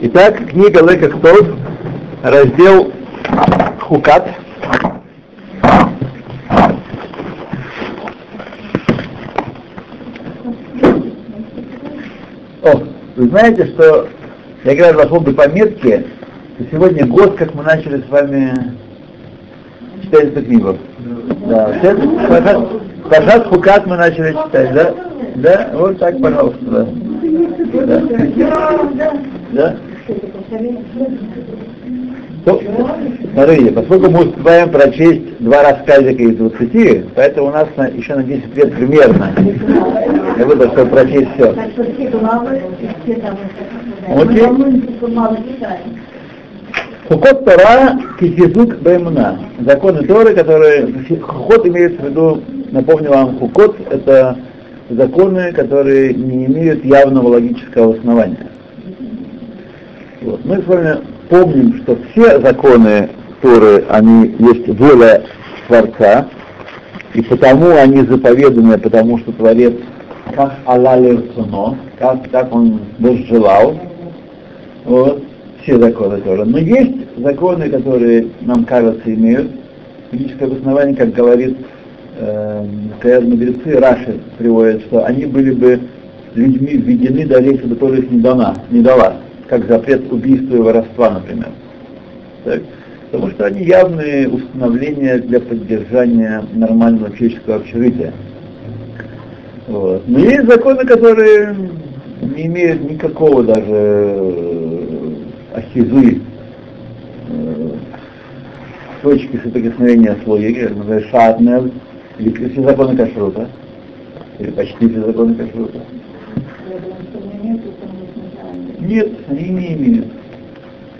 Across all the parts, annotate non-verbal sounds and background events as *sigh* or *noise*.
Итак, книга Лекахтов, раздел Хукат. О, вы знаете, что я когда зашел до пометки, что сегодня год, как мы начали с вами читать эту книгу. Да, Пашат Хукат мы начали читать, да? Да, вот так, пожалуйста, да. Да? да? То, смотрите, поскольку мы успеваем прочесть два рассказика из 20, поэтому у нас на, еще на 10 лет примерно. Я буду, чтобы прочесть все. Окей? Хукот Тора кисизук баймна. Законы Торы, которые... Хукот имеется в виду, напомню вам, хукот это законы, которые не имеют явного логического основания. Вот. Мы с вами помним, что все законы Торы, они есть воля Творца, и потому они заповеданы, потому что Творец как Аллах как, как он возжелал. Вот, все законы Торы. Но есть законы, которые нам кажется имеют физическое обоснование, как говорит э, мудрецы, Раши приводят, что они были бы людьми введены до речи, которая их не дана, не дала как запрет убийства и воровства, например. Так? Потому что они явные установления для поддержания нормального человеческого общежития. Вот. Но есть законы, которые не имеют никакого даже э, ахизы, э, точки соприкосновения с логикой, например, шатнер, или все законы кашрута, или почти все законы кашрута. Нет, они не имеют.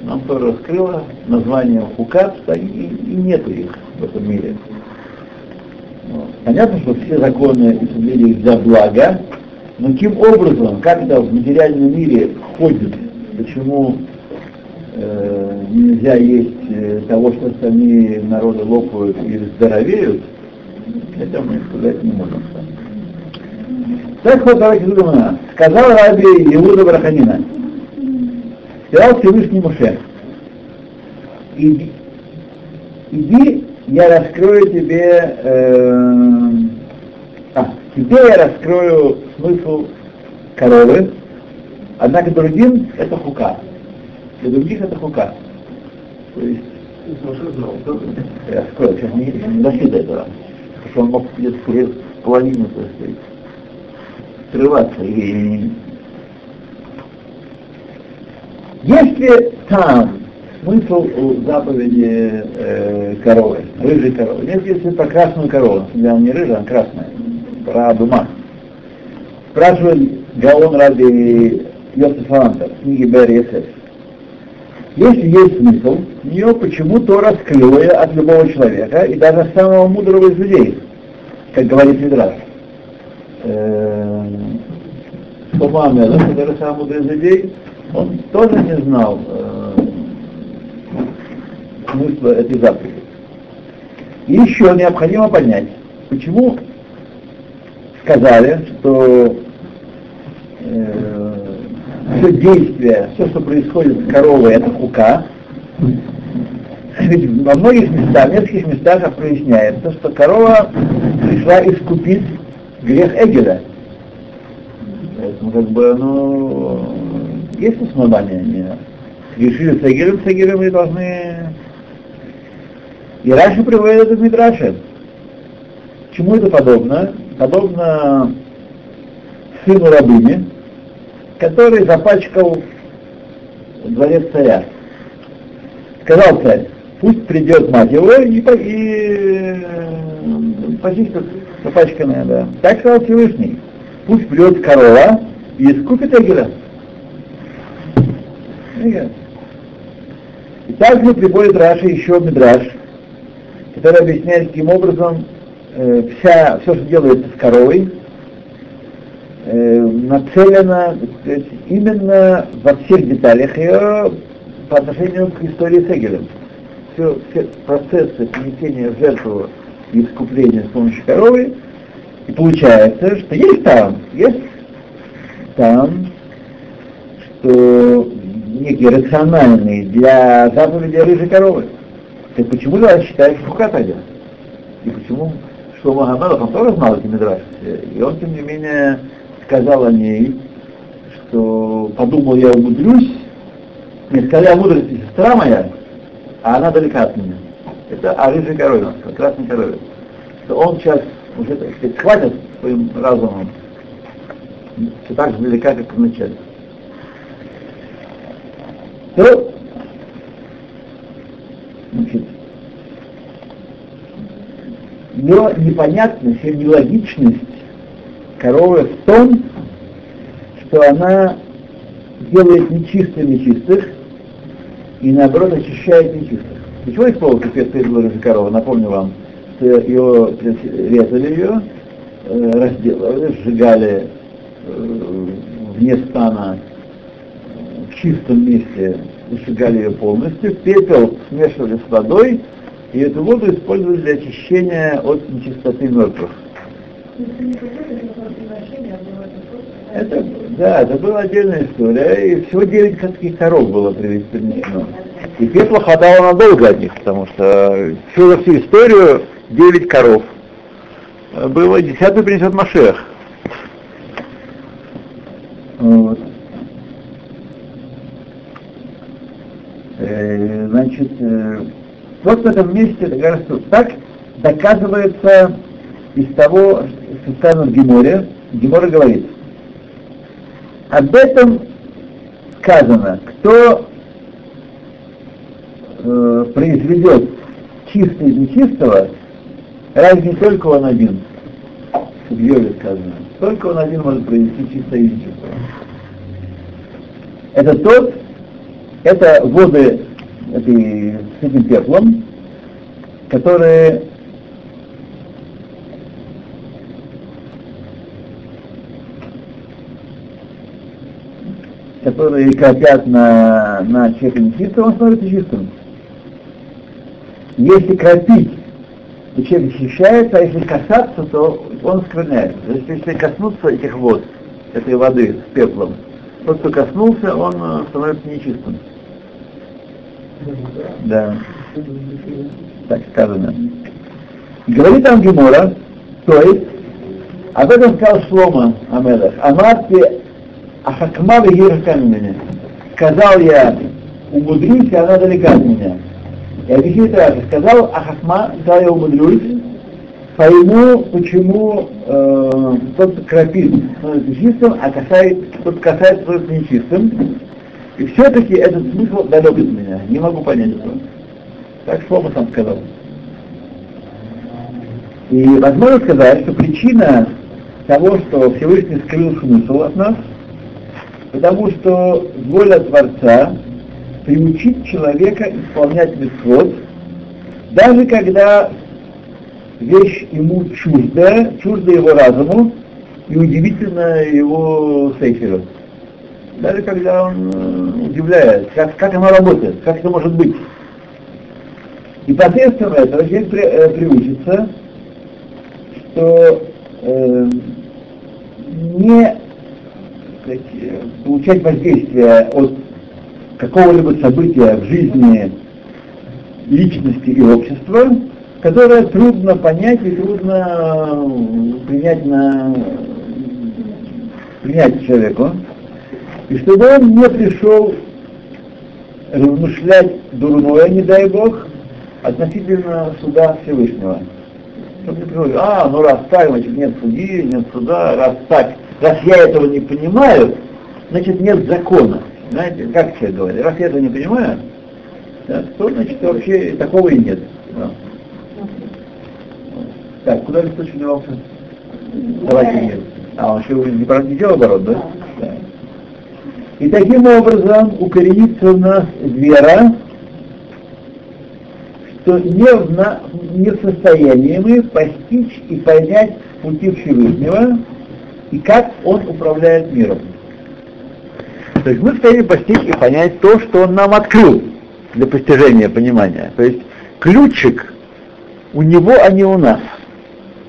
Нам Тора раскрыла название Хукат, и, и нету их в этом мире. Понятно, что все законы установили для блага, но каким образом, как это в материальном мире ходит, почему э, нельзя есть э, того, что сами народы лопают и здоровеют, это мы сказать не можем. Так вот, давайте думаем. Сказал Раби Иуда Бараханина, сказал Всевышний Муше, иди, иди, я раскрою тебе, э, а, тебе я раскрою смысл коровы, однако другим это хука, для других это хука. То есть, я скажу, сейчас не, не дошли до этого, что он мог где-то половину, так сказать, скрываться и если там смысл у заповеди э, коровы, рыжей коровы, нет, если про красную корову, она не рыжая, а красная, про дума. Спрашивает Гаон ради Йосиф Алантер в книге Бер Есеф. Если есть смысл, нее почему-то раскрыла от любого человека и даже самого мудрого из людей, как говорит Мидраш. Э, Шумамела, который самый мудрый из людей, он тоже не знал э, смысла этой заповеди. И еще необходимо понять, почему сказали, что э, все действие, все, что происходит с коровой, это хука. Ведь во многих местах, в нескольких местах проясняется, что корова пришла искупить грех Эгеля. Поэтому как бы, ну, есть основания, решили с Эгером, с Эгером и должны... И раньше приводят это в Мидраше. Чему это подобно? Подобно сыну рабыни, который запачкал дворец царя. Сказал царь, пусть придет мать его и, и почистит запачканное, да. Так сказал Всевышний. Пусть придет корова и искупит Эгера. И также приводит Раша еще Мидраш, который объясняет, каким образом э, вся, все, что делается с коровой, э, нацелено сказать, именно во всех деталях ее по отношению к истории с Эгелем. Все, все процессы принесения жертвы и искупления с помощью коровы, и получается, что есть там, есть там что некий рациональный для заповеди рыжей коровы. Так почему же считает Хука? И почему что Магомедов, он тоже знал эти Мидраш, и он, тем не менее, сказал о ней, что подумал, я умудрюсь, не сказал, я мудрости сестра моя, а она далека от меня. Это о рыжей корове, красной корове. Что он сейчас уже, так сказать, хватит своим разумом, все так же далека, как вначале. То, значит, но непонятность и нелогичность коровы в том, что она делает нечистых нечистых и наоборот очищает нечистых. Почему исполнил капец перед корова? Напомню вам, что ее резали ее, э, разделали, сжигали э, вне стана в чистом месте, сжигали ее полностью, пепел смешивали с водой, и эту воду использовали для очищения от нечистоты мертвых. Это, да, это была отдельная история, и всего 9 таких коров было принесено. И пепла хватало надолго от них, потому что всю, за всю историю 9 коров. Было десятый принесет Машех. Вот. Э, значит, э, вот в этом месте так доказывается из того, что сказано в Геморе. Гемора говорит, об этом сказано, кто э, произведет чистое из нечистого, разве не только он один, в Йове сказано, только он один может произвести чистое из нечистого. Это тот, это воды этой, с этим пеплом, которые которые копят на, на человека нечистого, он становится чистым. Если кропить, то человек защищается, а если касаться, то он скверняется. Если, если коснуться этих вод, этой воды с пеплом, тот, кто коснулся, он э, становится нечистым. Да. Так сказано. Говорит там Гемора, то есть, об этом сказал Шлома Амелах. Амарти Ахакма меня. Сказал я, умудрюсь, и она далека от меня. И объяснит раз, сказал Ахакма, сказал я умудрюсь, пойму, почему э, тот крапит становится чистым, а касает, тот касается становится нечистым. И все-таки этот смысл далек от меня. Не могу понять этого. Так Шлома сам сказал. И возможно сказать, что причина того, что Всевышний скрыл смысл от нас, потому что воля Творца приучить человека исполнять митцвот, даже когда вещь ему чужда, чужда его разуму и удивительно его сейферу даже когда он э, удивляет, как, как оно работает, как это может быть. И посредством этого человек при, э, приучится, что э, не сказать, получать воздействие от какого-либо события в жизни личности и общества, которое трудно понять и трудно принять на принять человеку, и чтобы он не пришел размышлять дурное, не дай Бог, относительно суда Всевышнего. Чтобы не приходит, а, ну раз так, значит нет судьи, нет суда, раз так, раз я этого не понимаю, значит нет закона. Знаете, как все говорят, раз я этого не понимаю, да, то значит вообще такого и нет. Да. Так, куда листочек девался? Давайте нет. А, он еще не, не делал оборот, да? да. И таким образом укоренится в нас вера, что не в, на, не в состоянии мы постичь и понять пути Всевышнего и как Он управляет миром. То есть мы в постичь и понять то, что Он нам открыл для постижения понимания. То есть ключик у Него, а не у нас.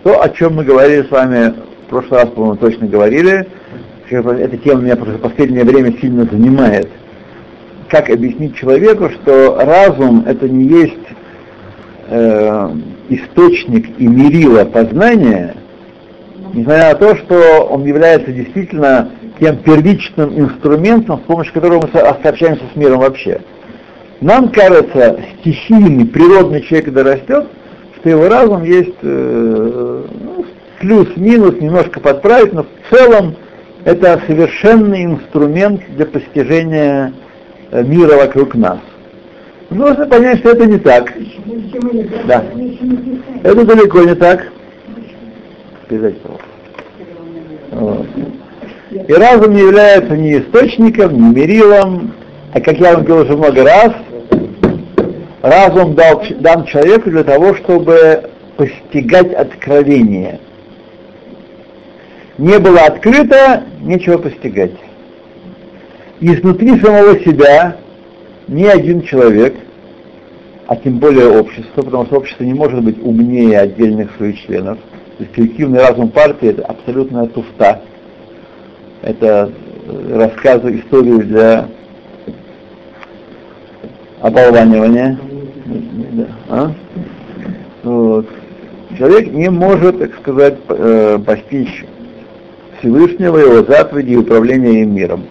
То, о чем мы говорили с вами в прошлый раз, по-моему, точно говорили, эта тема меня просто в последнее время сильно занимает. Как объяснить человеку, что разум это не есть э, источник и мерило познания, несмотря на то, что он является действительно тем первичным инструментом, с помощью которого мы общаемся с миром вообще. Нам кажется, стихийный, природный человек, когда растет, что его разум есть э, ну, плюс-минус, немножко подправить, но в целом это совершенный инструмент для постижения э, мира вокруг нас. Нужно понять, что это не так. Да. Это далеко не так. Передать вот. И разум не является ни источником, ни мерилом, а как я вам говорил уже много раз, разум дал, дан человеку для того, чтобы постигать откровение. Не было открыто, нечего постигать. Изнутри самого себя ни один человек, а тем более общество, потому что общество не может быть умнее отдельных своих членов, то есть коллективный разум партии это абсолютная туфта. Это э, рассказы, истории для оболванивания. А? Вот. Человек не может, так сказать, э, постичь Всевышнего, его заповеди и управления им миром.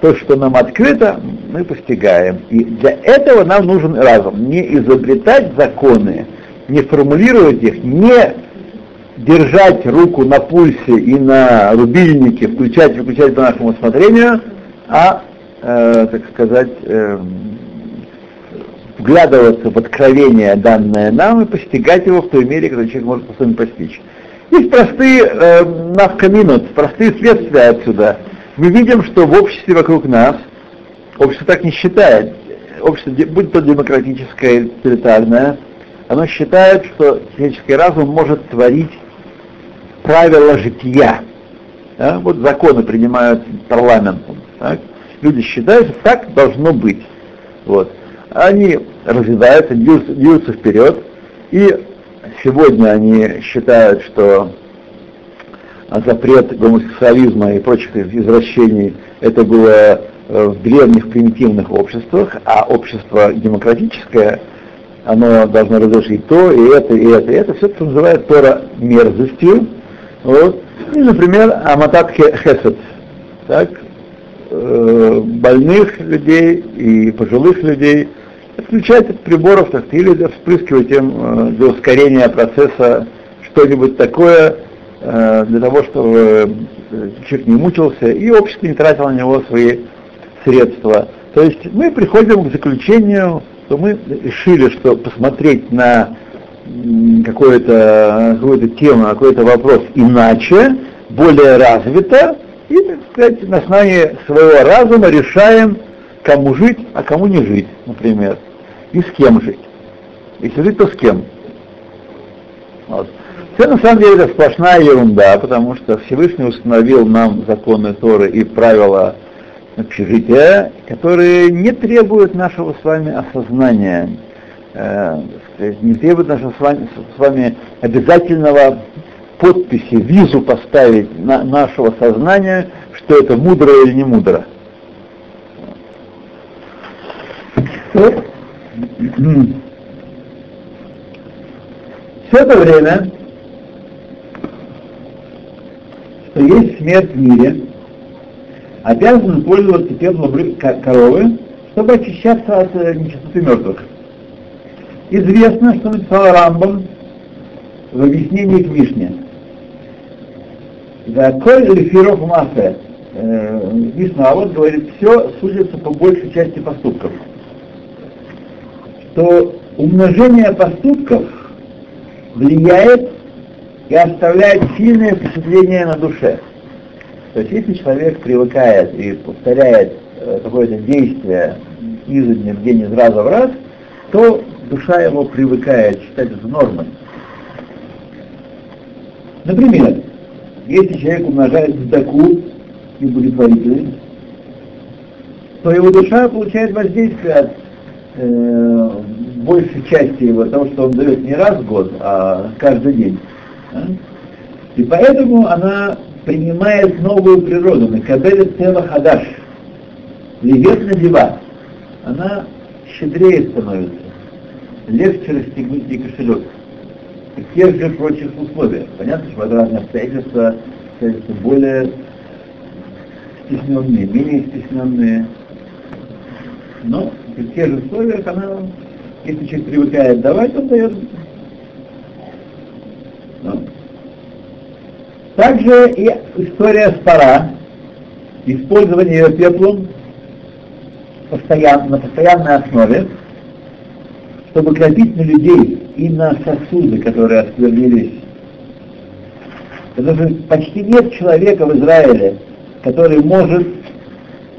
То, что нам открыто, мы постигаем. И для этого нам нужен разум. Не изобретать законы, не формулировать их, не держать руку на пульсе и на рубильнике, включать и выключать по нашему усмотрению, а, э, так сказать, э, вглядываться в откровение, данное нам, и постигать его в той мере, когда человек может по постичь. Есть простые э, навкаминут, простые следствия отсюда. Мы видим, что в обществе вокруг нас, общество так не считает, общество, будь то демократическое или тоталитарное, оно считает, что человеческий разум может творить правила жития. Да? Вот законы принимают парламентом. Так? Люди считают, что так должно быть. Вот они развиваются, движутся, движутся вперед, и сегодня они считают, что запрет гомосексуализма и прочих извращений это было э, в древних примитивных обществах, а общество демократическое, оно должно разрешить то, и это, и это, и это. Все это называют Тора мерзостью. Вот. И, например, Аматат Хесед. Так, э, больных людей и пожилых людей отключать от приборов так, или вспрыскивать им э, для ускорения процесса что-нибудь такое, э, для того, чтобы э, человек не мучился, и общество не тратило на него свои средства. То есть мы приходим к заключению, что мы решили, что посмотреть на какую-то какую тему, какой-то вопрос иначе, более развито, и, так сказать, на основании своего разума решаем, кому жить, а кому не жить, например и с кем жить. Если жить, то с кем. Вот. Все на самом деле это сплошная ерунда, потому что Всевышний установил нам законы Торы и правила общежития, которые не требуют нашего с вами осознания, э, не требуют нашего с вами, с вами обязательного подписи, визу поставить на нашего сознания, что это мудро или не мудро. Все это время, что есть смерть в мире, обязаны пользоваться телом коровы, чтобы очищаться от э, нечистоты мертвых. Известно, что написал Рамбам в объяснении к Мишне. За коль рефиров массы. Мишна вот говорит, все судится по большей части поступков то умножение поступков влияет и оставляет сильное впечатление на душе. То есть если человек привыкает и повторяет э, какое-то действие изо дня в день, из раза в раз, то душа его привыкает считать это нормой. Например, если человек умножает сдаку и благотворительность, то его душа получает воздействие от э, большей части его, того, что он дает не раз в год, а каждый день. Да? И поэтому она принимает новую природу, Макабелет Тева Хадаш, Левет Надева, она щедрее становится, легче расстегнуть ей кошелек. В тех же прочих условиях. Понятно, что разные обстоятельства более стесненные, менее стесненные. Но при тех же условиях она, если человек привыкает давать, он дает. Но. Также и история спора, использование ее пеплом постоянно, на постоянной основе, чтобы кропить на людей и на сосуды, которые осквернились. Потому что почти нет человека в Израиле, который может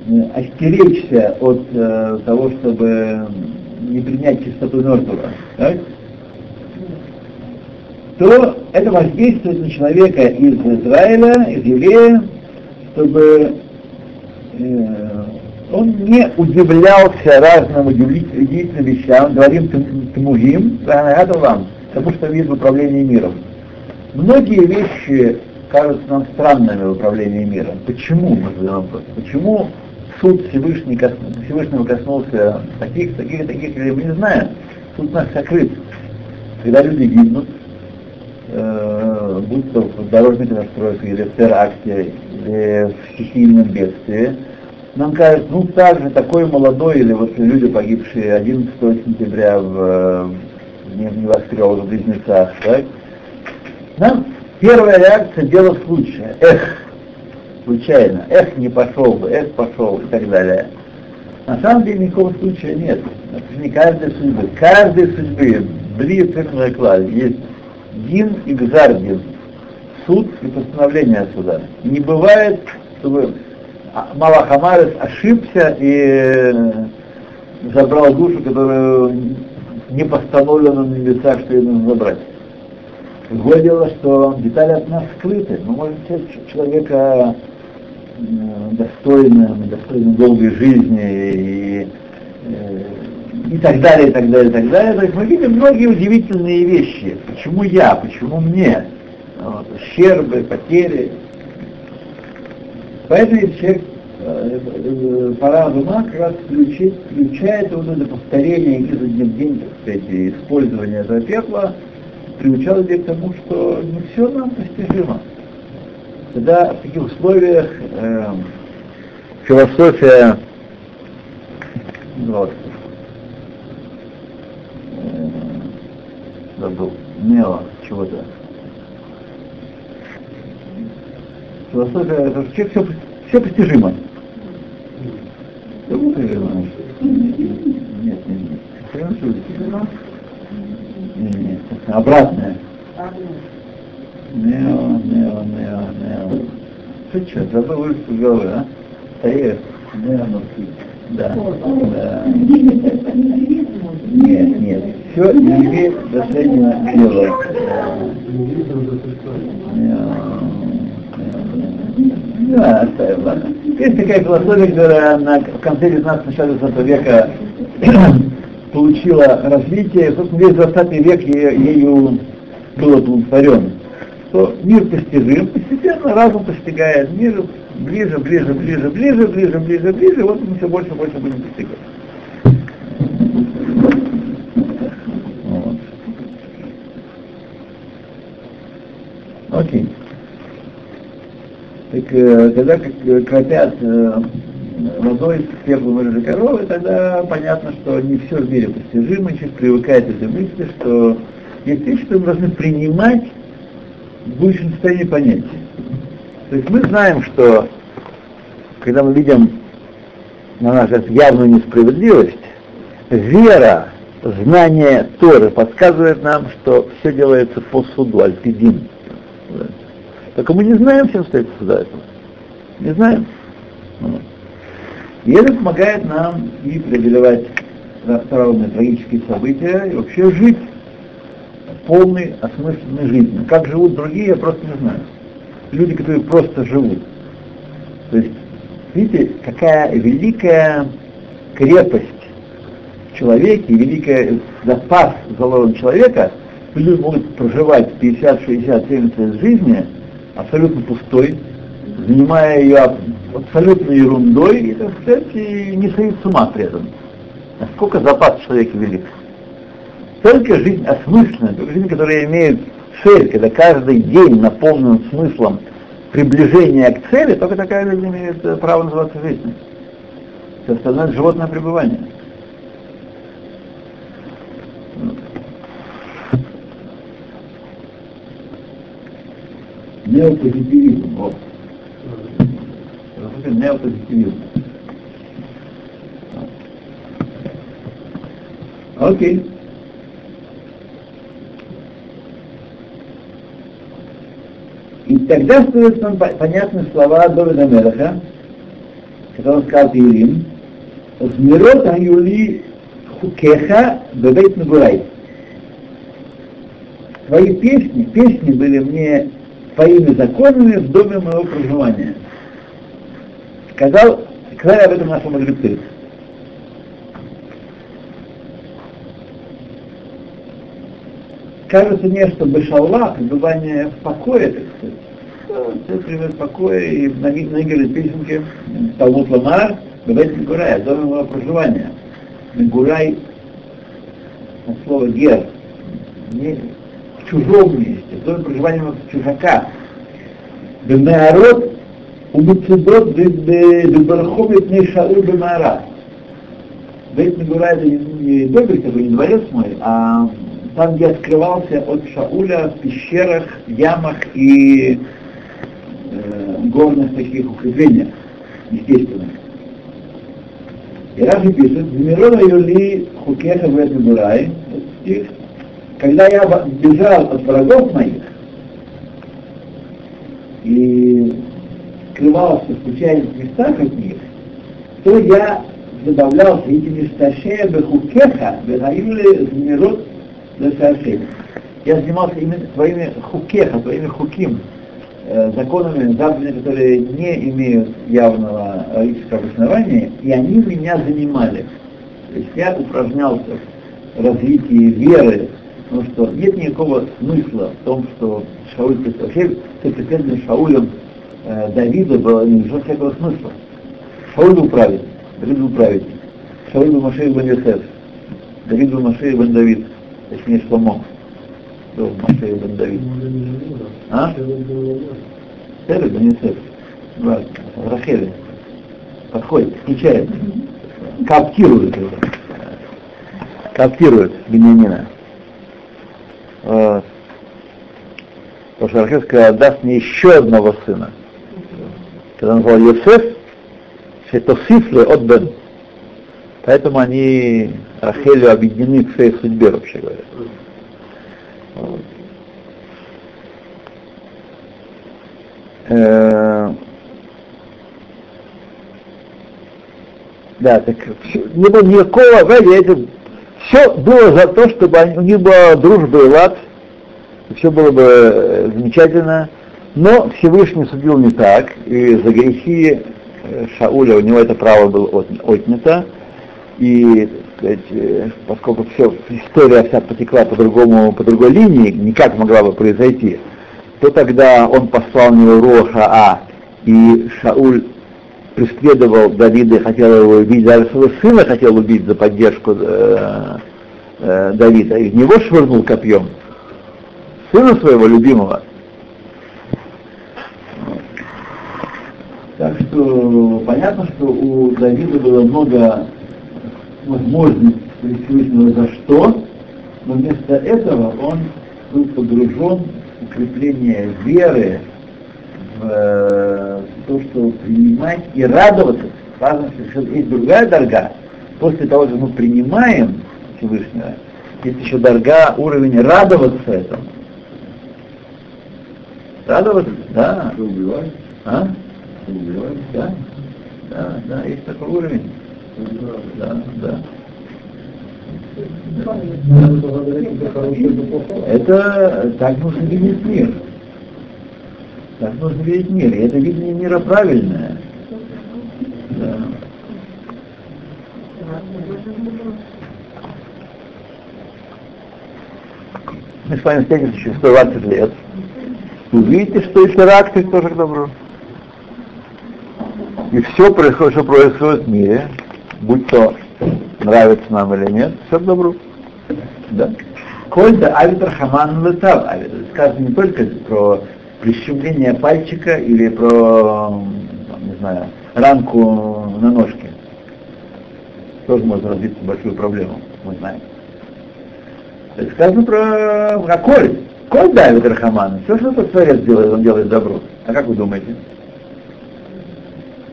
э, остеречься от э, того, чтобы не принять чистоту мертвого, так? то это воздействует на человека из Израиля, из еврея, чтобы э, он не удивлялся разным удивительным вещам, говорим тмугим, вам, тому, что видит в управлении миром. Многие вещи кажутся нам странными в управлении миром. Почему, мы задаем вопрос, почему суд Всевышний, Всевышнего коснулся таких, таких, таких, мы не знаем. Суд нас сокрыт. Когда люди гибнут, э, будь то в дорожной катастрофе, или в теракте, или в стихийном бедствии, нам кажется, ну так же, такой молодой, или вот люди, погибшие 11 сентября в, небоскребах, в Близнецах, так? Нам первая реакция дело случая. Эх, случайно, эх, не пошел бы, эх, пошел и так далее. На самом деле никакого случая нет. Это не каждой судьбы. Каждой судьбы, бли клад, есть дин и гзардин. Суд и постановление суда. Не бывает, чтобы Малахамарес ошибся и э, забрал душу, которую не постановлено на небесах, что ее нужно забрать. Другое дело, что детали от нас скрыты. Мы можем человека э, достойным, достойным долгой жизни и, э, и так далее, и так далее, и так далее. То есть мы видим многие удивительные вещи. Почему я, почему мне? Вот, ущербы, потери. Поэтому человек э, э, пора ума как раз включить, включает вот это повторение изо дня в день, так сказать, использование этого пепла, приучал людей к тому, что не все нам постижимо. Тогда в таких условиях э, философия вот, э, забыл, нео чего-то, Философия, все, все, все постижимо. Все постижимо. Нет, нет, нет. Нет, нет, обратное. Нео, нео, нео, нео. Ты что, забыл вылезти из головы, а? Таир, нео, да, да. Нет, нет. Все имеет последнего дела. Оставим, ладно. Есть такая философия, которая на, в конце 19-20 века *clears throat* получила развитие, собственно, весь 20 век ею был оплодотворен. Что мир постижим, постепенно разум постигает мир ближе, ближе, ближе, ближе, ближе, ближе, ближе, вот мы все больше и больше будем постигать. Окей. Так, э, когда кропят э, водой с пеплом или коровы, тогда понятно, что не все в мире постижимо, человек привыкает к этой мысли, что есть вещи, что мы должны принимать в будущем состоянии понятия. То есть мы знаем, что когда мы видим, на наш взгляд, явную несправедливость, вера, знание Торы подсказывает нам, что все делается по суду, альпидин. Только мы не знаем, чем стоит суда этого. Не знаем. И это помогает нам и преодолевать разные трагические события, и вообще жить полной, осмысленной жизнью. Как живут другие, я просто не знаю. Люди, которые просто живут. То есть, видите, какая великая крепость в человеке, великая запас заложен человека, люди могут проживать 50, 60, 70 лет жизни абсолютно пустой, занимая ее абсолютной ерундой, и, так сказать, и не сходить с ума при этом. Насколько запас человека велик. Только жизнь осмысленная, только жизнь, которая имеет цель, когда каждый день наполнен смыслом приближения к цели, только такая жизнь имеет э, право называться жизнью. Все остальное животное пребывание. Неопозитивизм. Вот. Неопозитивизм. Окей. И тогда становятся понятны слова Довида Мелаха, когда он сказал Тилим, «Змирот аюли хукеха бебейт нагурай». Твои песни, песни были мне твоими законами в доме моего проживания. Сказал, сказали об этом наши мудрецы. Кажется мне, что Бешалла, пребывание в покое, так сказать, это приводит покой и на наигрывает песенки Талмуд Ламар, Бебет Мегурай, доме моего проживания. Мегурай, слово гер, не в чужом месте, условием проживания чужака. Бемеарот умецедот бебархум и пнешару бемеара. Бейт Мегура это не добрый такой, не дворец мой, а там, где открывался от Шауля в пещерах, ямах и э, горных таких укреплениях, естественных. И Раши пишет, «Мирона юли хукеха в этом стих, когда я бежал от врагов моих и скрывался в случайных местах от них, то я добавлялся этими сташея бехукеха, бехаюли змирот лешашей. Я занимался именно твоими хукеха, твоими хуким, э, законами, заповедями, которые не имеют явного логического обоснования, и они меня занимали. То есть я упражнялся в развитии веры, потому что нет никакого смысла в том, что Шауль, вообще, сопредседатель Шаулем э, Давида было не лишено всякого смысла. Шауль был праведник, Давид был праведник. Шауль был Машеев бен Йосеф, Давид был Машеев бен Давид, точнее Шломо был Машеев бен Давид. А? Север бен Йосеф. Рахели. Подходит, включает. Каптирует его. Каптирует Бениамина. Вот. Потому что Рахель сказал, даст мне еще одного сына. Когда он сказал Йосеф, это сифлы от Бен. Поэтому они Рахелю объединены к своей судьбе, вообще говоря. Э, да, так не было никакого, знаете, все было за то, чтобы у них была дружба и лад, и все было бы э, замечательно, но Всевышний судил не так, и за грехи э, Шауля у него это право было от, отнято, и сказать, поскольку все, история вся потекла по другому, по другой линии, никак могла бы произойти, то тогда он послал на него Роша А, и Шауль преследовал Давида и хотел его убить, даже своего сына хотел убить за поддержку э, э, Давида, и в него швырнул копьем сына своего любимого. Так что понятно, что у Давида было много возможностей Всевышнего за что, но вместо этого он был погружен в укрепление веры, э, то, что принимать и радоваться. Важно, что есть другая дорога. После того, как мы принимаем Всевышнего, есть еще дорога, уровень радоваться этому. Радоваться? Да. Что убивает? А? Что убивает? Да. Да, да, есть такой уровень. Да, да. Это так нужно видеть мир. Так нужно видеть мир. И это видение мира правильное. Да. Мы с вами встретимся через 120 лет. Увидите, что рак, то тоже к добру. И все происходит, что происходит в мире, будь то нравится нам или нет, все к добру. Да? Кольда Авитр Хаман Летав. Сказано не только про прищемление пальчика или про, не знаю, ранку на ножке. Тоже может развиться большую проблему, мы знаем. Сказано про Аколь. Коль давит Рахаман. Все, что этот творец делает, он делает добро. А как вы думаете?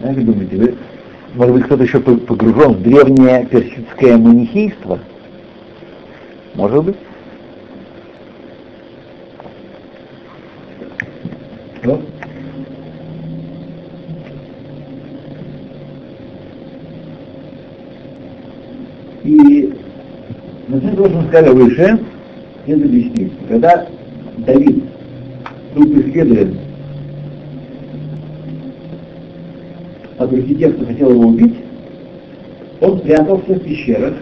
Как вы думаете, вы, может быть, кто-то еще погружен в древнее персидское манихейство? Может быть? Что? И значит, то, что сказали выше, это объяснить. Когда Давид был преследуем от других тех, кто хотел его убить, он прятался в пещерах,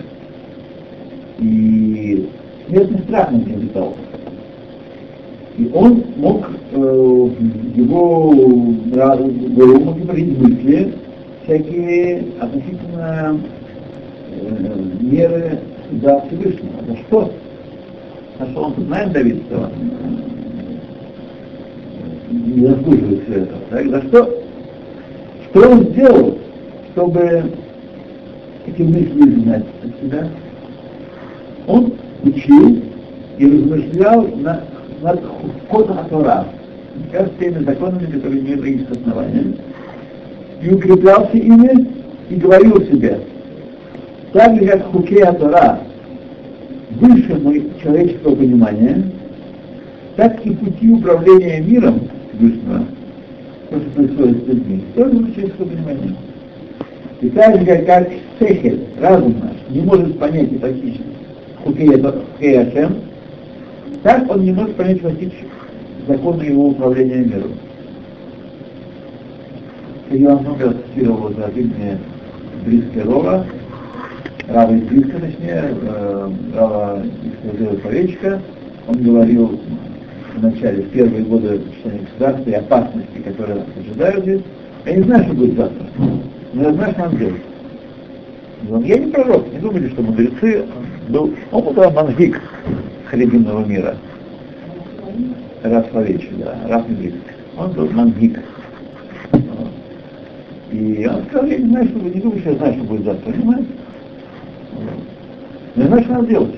и смертный страх над ним летал. И он мог э, его голову мог говорить мысли всякие относительно э, меры суда Всевышнего. За что? За что он знает Давид, что не заслуживает все это. Так? За что? Что он сделал, чтобы эти мысли изгнать от себя? Он учил и размышлял на над кодом Тора, как с теми законами, которые имеют логическое основание, и укреплялся ими и говорил себе, так же как Хукея Тора выше человеческого понимания, так и пути управления миром Всевышнего, то, что происходит с людьми, тоже выше человеческого понимания. И так же, как, Сехель, разум наш, не может понять и постичь Хукея Ашем, так он не может понять постичь законы его управления миром. Я вам много цитировал вот один мне близкий Рова, Рава из Близка, точнее, э, Рава из Поречка, он говорил в начале, в первые годы чтения государства и опасности, которые нас ожидают здесь. Я не знаю, что будет завтра, но я знаю, что нам делать. Я не пророк, не думайте, что мудрецы был, он был мангик, хлебинного мира. Раз Лавич, да, Раф Мидрик. Он был мангик. И он сказал, я не знаю, что вы не думаете, я знаю, что будет завтра, понимаете? Не знаю, что надо делать.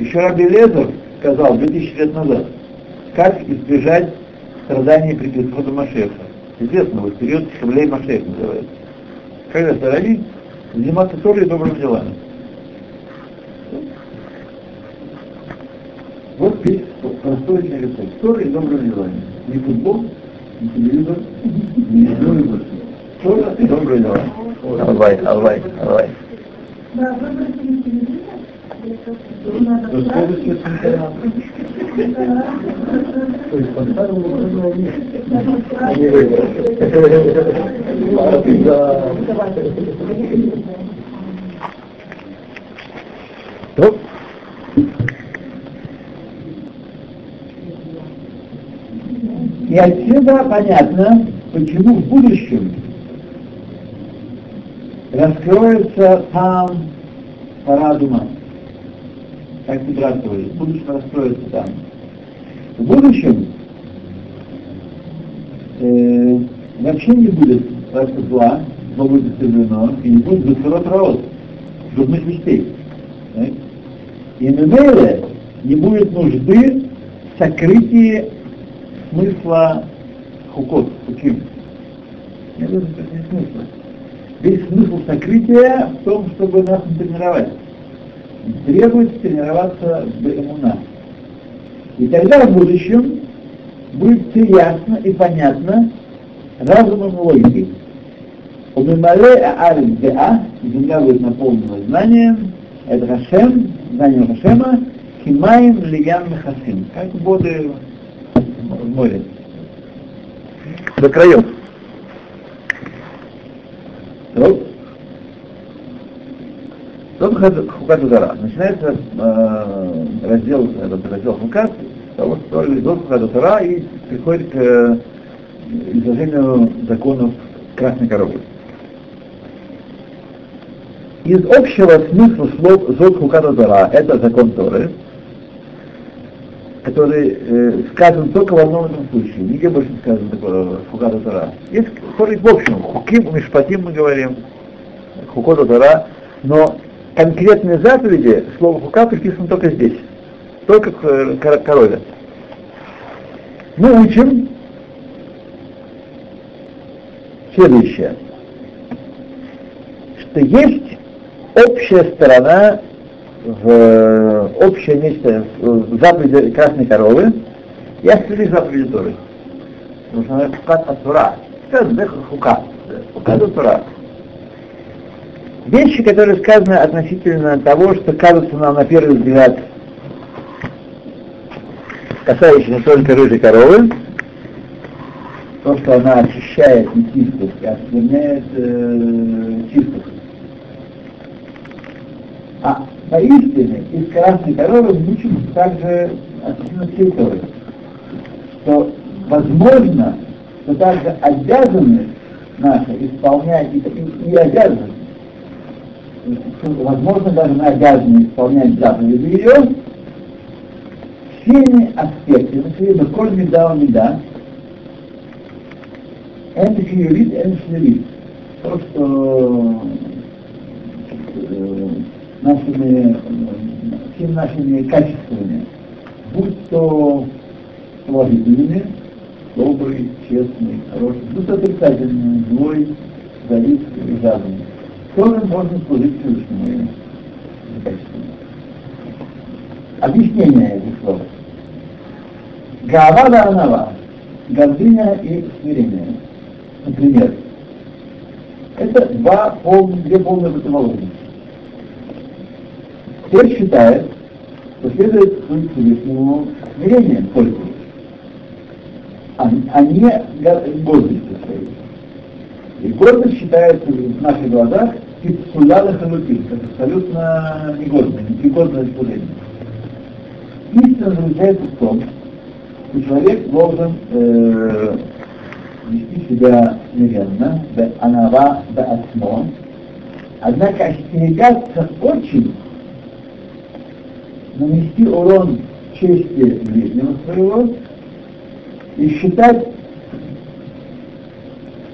Еще Раби Лезер сказал 2000 лет назад, как избежать страдания при прихода Машеха. Вот период Шавлей Машех называется. Когда старались заниматься Торой и добрыми делами. Вот здесь простой рецепт. Тора и доброе желание. Не футбол, не телевизор, не одно и больше. Тора и доброе желание. Алвай, алвай, алвай. Да, выбрать телевизор. То есть поставил выбранное место. Не выбрал. Да. И отсюда понятно, почему в будущем раскроется там парадума. Как Петра говорит, в будущем раскроется там. В будущем э, вообще не будет зла, но будет истреблено, и не будет быстрот раот, дурных вещей. И на не будет нужды в сокрытии смысла хукот, хуким. Нет смысла. Весь смысл сокрытия в том, чтобы нас не тренировать. Требуется тренироваться в иммуна. И тогда в будущем будет все ясно и понятно разумом и логикой. Умимале Аарик Деа, земля будет наполнена знанием, это Хашем, знанием Хашема, Кимаем Лиян Хасим, как воды в море. До краев. Тот Хукат Удара. Начинается э, раздел, этот раздел Хукат, того, что идет Хукат Удара и приходит к э, изложению законов красной коровы. из общего смысла слов Зод Хуката Тора, это закон Торы, который э, сказан только в одном этом случае. Нигде больше не сказано такое Хуката Тора. Есть Торы в общем, Хуким, Мишпатим мы говорим, Хуката Тора, но конкретные заповеди, слово Хука приписано только здесь, только к корове. Мы учим следующее, что есть общая сторона в общее нечто в заповеди красной коровы и остальных заповедей Торы. Потому что она хукат от Тура. Хука. Хукат от Тура. Вещи, которые сказаны относительно того, что кажется нам на первый взгляд касающиеся только рыжей коровы, то, что она очищает нечистость и оскверняет э, чистость. А поистине из красной коровы мы учим также всей Торы, что возможно, что также обязанность наша исполнять и, и, и обязанность, возможно, даже мы обязаны исполнять заповеди ее, всеми аспектами, но коль меда у меда, это шлюрит, это шлюрит. То, что нашими, всеми нашими качествами, будь то положительными, добрый, честный, хороший, будь отрицательный, злой, завистливый и жадный. Тоже можно служить Всевышнему. Объяснение этих слов. Гава да анава, гордыня и смирение. Например, это два полных, две полные противоположности. Кто считает, что следует служить Всевышнему смирением только, а, а не гордостью своей. И гордость считается в наших глазах пиццуляда халутин, как абсолютно негодное, непригодное служение. Истина заключается в том, что человек должен э, вести себя смиренно, анава, да осмо, однако остерегаться очень нанести урон чести ближнего своего и считать,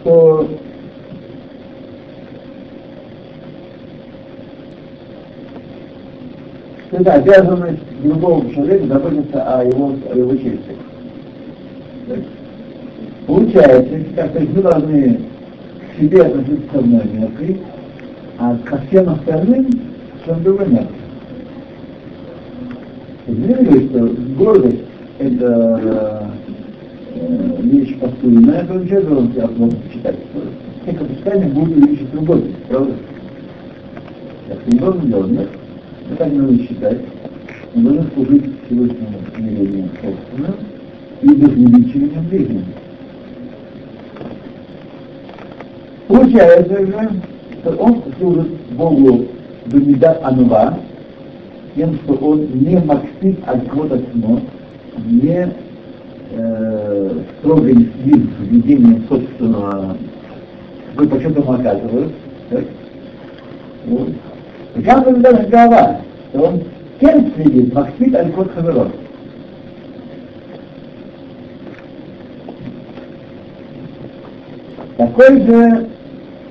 что это обязанность любого человека заботиться о его, о его чести. Получается, как то мы должны к себе относиться с одной меркой, а ко всем остальным с другой меркой. Извините, что гордость это э, вещь постульная, то ничего должен себя можно читать. Всех опусканий будут увеличить любовь, правда? Так ты не должен делать, нет? Мы так не надо считать. Мы должны служить Всевышнему смирением собственным и безвеличиванием ближним. Получается же, что он служит Богу Бемидат Анува, тем, что он не максит от кого-то не э, строго и следит ведением собственного, какой почет ему оказывают. Так? Вот. И как он даже голова, что он кем следит, максит от кого-то Такой же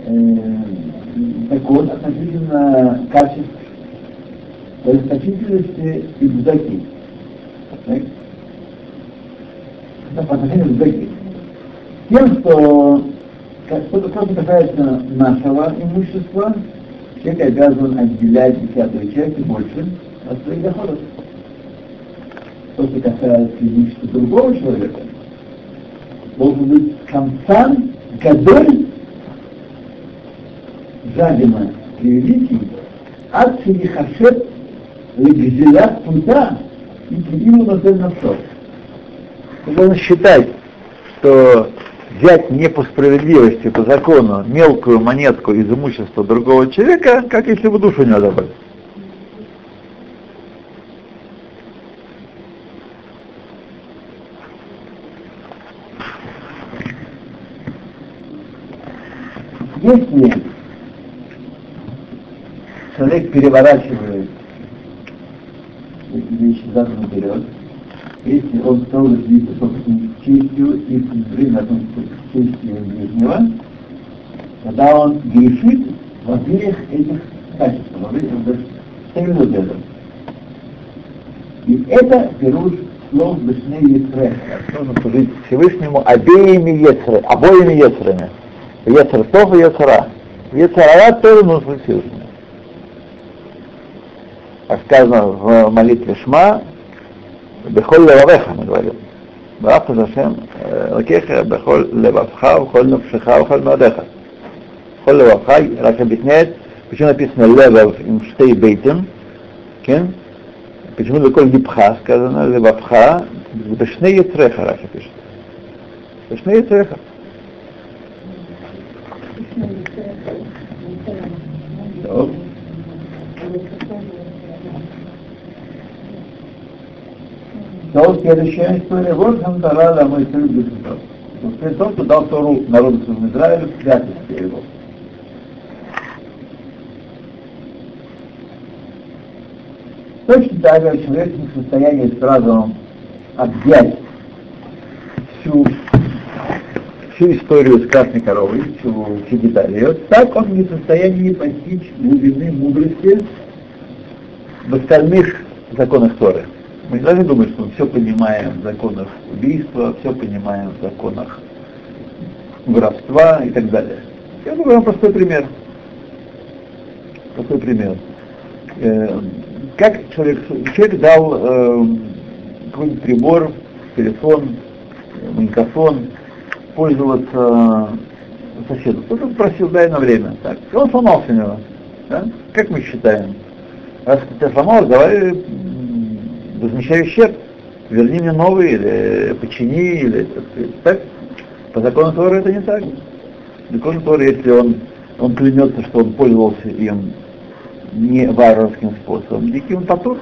э, закон относительно качеств расточительности и бзаки. Это по отношению к бзаки. Тем, что что-то что касается нашего имущества, человек обязан отделять десятую часть и больше от своих доходов. Что что касается имущества другого человека, должен быть концан Гадоль жадина и великий, ад хашет легзилят туда и кивину на. Можно считать, что взять не по справедливости, по закону, мелкую монетку из имущества другого человека, как если бы душу не забрать. Если человек переворачивает вещи задом наперед, если он стал следить собственной честью и презрением относится к чести ближнего, тогда он грешит во всех этих качествах, во всех этих И это пируш слов Бешней Ецре. Нужно служить Всевышнему обеими Ецры, обоими Ецрами. Ецер Тов и Ецера. Ецера тоже нужно служить Всевышнему как сказано в молитве Шма, Бехоль Левавеха, мы говорим. Бафта Зашем, Лакеха, Бехоль Левавха, Холь Навшиха, Холь Мадеха. Холь Левавха, Раш объясняет, почему написано Левав им штей бейтем, кен? почему Леколь Липха сказано, Левавха, Бешне Ецреха, Раша пишет. Бешне Ецреха. Но следующая история, вот Хамтара Ламой Сын Бешутов. После того, кто дал Тору народу своему Израилю, святости его. Точно так же человек не в состоянии сразу объять всю, всю историю с красной коровой, всю, всю детали ее, так он не в состоянии постичь глубины мудрости в остальных законах Торы. Мы не должны думать, что мы все понимаем в законах убийства, все понимаем в законах воровства и так далее. Я говорю вам простой пример. Простой пример. Э, как человек, человек дал э, какой-нибудь прибор, телефон, микрофон, пользоваться соседу. Кто-то просил, дай на время. Так. И он сломался у него. Да? Как мы считаем? Раз ты тебя сломал, давай возмещай ущерб, верни мне новый, или почини, или так. По закону Торы это не так. По закону Торы, если он, он клянется, что он пользовался им не варварским способом, диким патур.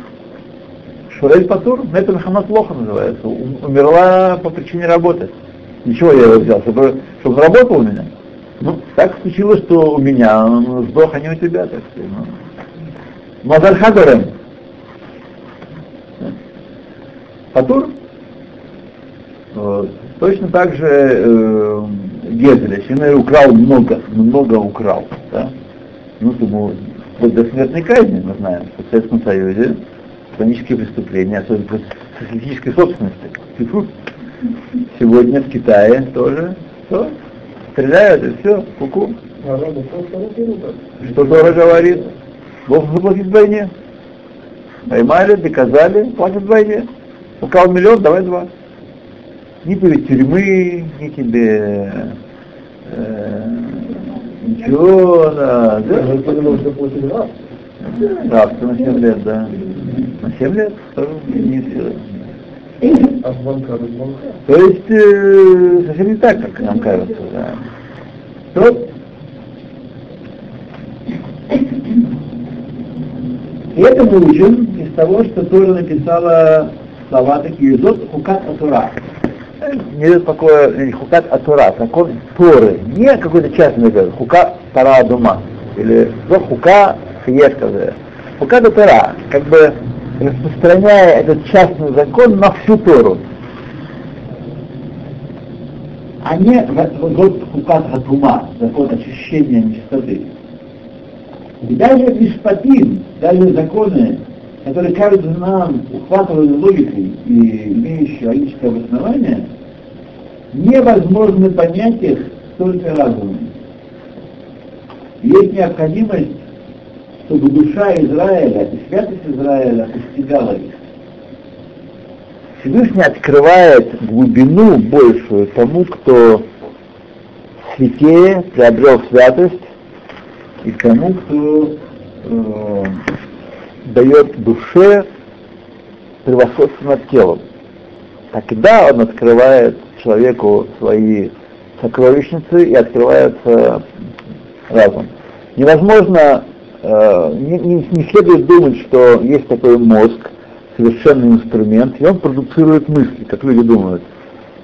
Шурель патур, это Мехамат плохо называется, умерла по причине работы. Ничего я его взял, чтобы, чтобы работал у меня. Ну, так случилось, что у меня он сдох, а не у тебя, так сказать. Ну. Патур. Вот. Точно так же э, Гезель, если украл много, много украл, да? ну, ему вплоть до смертной казни, мы знаем, что в Советском Союзе хронические преступления, особенно социалистической собственности. Сегодня в Китае тоже что? Стреляют и все, куку. Что Тора говорит? Бог заплатит вдвойне. Поймали, доказали, платят вдвойне. Украл миллион, давай два. Ни перед тюрьмы, ни тебе э, ничего, да. да. Я понимал, что платили раз. На 7 лет, да. На 7 лет не все. А звонка, звонка? То есть э, совсем не так, как нам кажется, да. То, и это мы учим из того, что Тора написала слова такие, зот хукат атура. Не дает покоя хукат атура, закон Торы, не какой-то частный закон, хука тара дума, или зот хука хиешка. Хукат атура, как бы распространяя этот частный закон на всю Тору. А не вот хукат атума, закон очищения нечистоты. И даже мишпатим, даже законы которые кажутся нам ухватывают логикой и имеющие логическое обоснование, невозможно понять их только разумом. Есть необходимость, чтобы душа Израиля и святость Израиля постигала их. Всевышний открывает глубину большую тому, кто святее приобрел святость, и тому, кто э, дает душе превосходство над телом. Тогда он открывает человеку свои сокровищницы и открывается разум. Невозможно, э, не, не, следует думать, что есть такой мозг, совершенный инструмент, и он продуцирует мысли, как люди думают.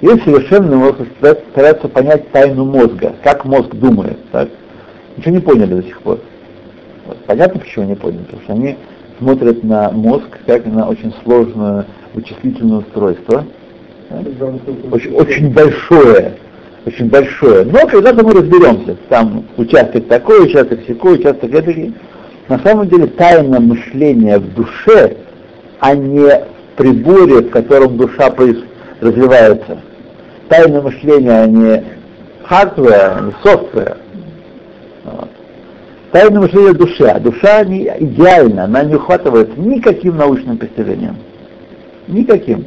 Есть совершенный мозг, стараются понять тайну мозга, как мозг думает. Так? Ничего не поняли до сих пор. Понятно, почему не поняли? Потому что они смотрят на мозг как на очень сложное вычислительное устройство, очень, очень большое, очень большое. Но когда-то мы разберемся, там участок такой, участок секой, участок эдакий. На самом деле тайна мышления в душе, а не в приборе, в котором душа развивается. Тайна мышления, а не hardware, а не software. Вот. Тайна мышления душа. Душа не идеальна, она не ухватывается никаким научным постижением. Никаким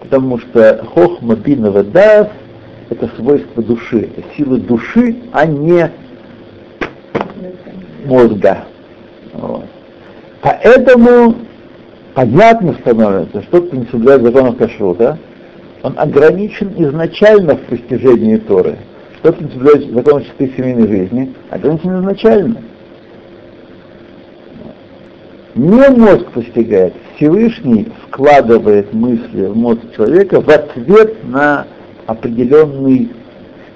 потому что חכמה בינה ודעת – это свойство души, это сила души, а не мозга. Вот. Поэтому понятно становится, что кто не соблюдает законов кашрута, он ограничен изначально в постижении Торы. Что кто не соблюдает законов чистой семейной жизни, ограничен изначально. Не мозг постигает, Всевышний вкладывает мысли в мозг человека в ответ на определенные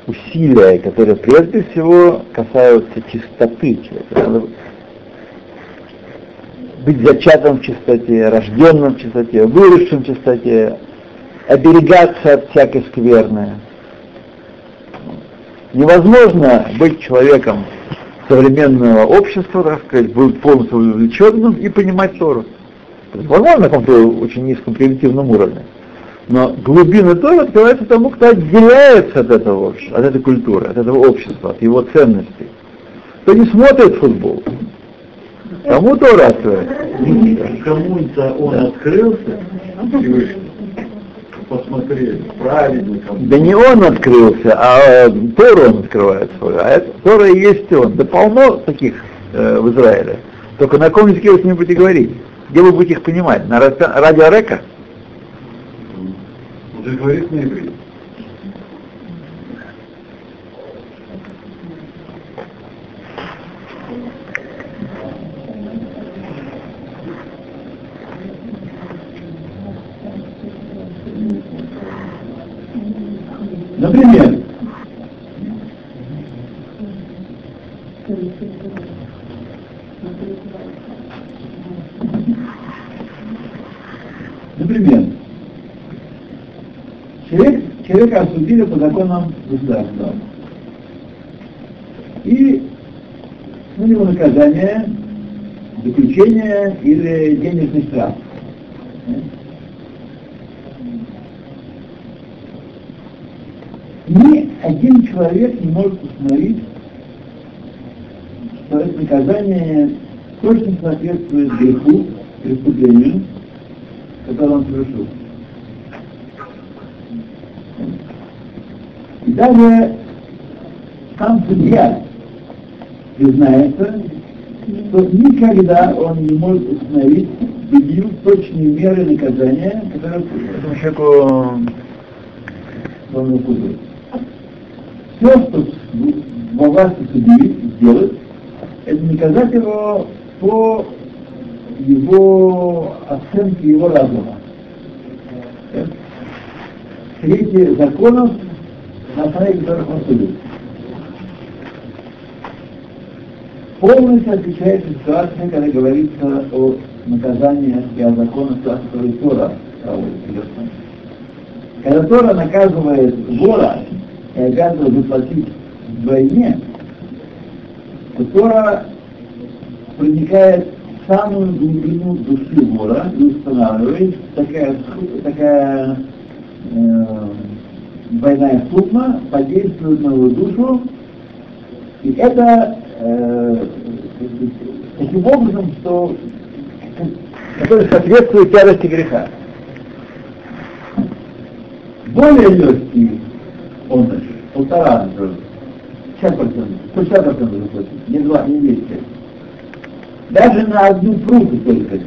усилия, которые прежде всего касаются чистоты человека. быть зачатым в чистоте, рожденным в чистоте, выросшим в чистоте, оберегаться от всякой скверны. Невозможно быть человеком современного общества, так сказать, быть полностью увлеченным и понимать Тору. Возможно, на каком-то очень низком примитивном уровне. Но глубина Торы открывается тому, кто отделяется от этого общества, от этой культуры, от этого общества, от его ценностей. Кто не смотрит футбол. Кому Тора открывается? Кому-то он да. открылся, правильно кому Да не он открылся, а э, Тора он открывает свою. А это, Тора и есть он. Да полно таких э, в Израиле. Только на каком языке вы с ним будете говорить? Где вы будете их понимать? На радио Река? Он же говорит на иврите. Например, Например, человек, человека осудили по законам государства. И на него наказание, заключение или денежный штраф. Ни один человек не может установить, что это наказание точно соответствует греху, преступлению, которое он совершил. И даже сам судья признается, что никогда он не может установить бедью точные меры наказания, которые этому человеку он не Все, что во власти судьи сделать, это наказать его по его оценки его разума. Среди законов, на основе которых он судит. Полностью отвечает ситуация, когда говорится о наказании и о законах, которые Тора проводит. Когда Тора наказывает вора и обязывает заплатить вдвойне, то Тора проникает самую глубину души вора и устанавливает такая, такая э, двойная сумма подействует на его душу, и это э, таким образом, что который соответствует тяжести греха. Более легкий он полтора, например, 50%, 60% заплатить, не два, не десять даже на одну пруду только лишь,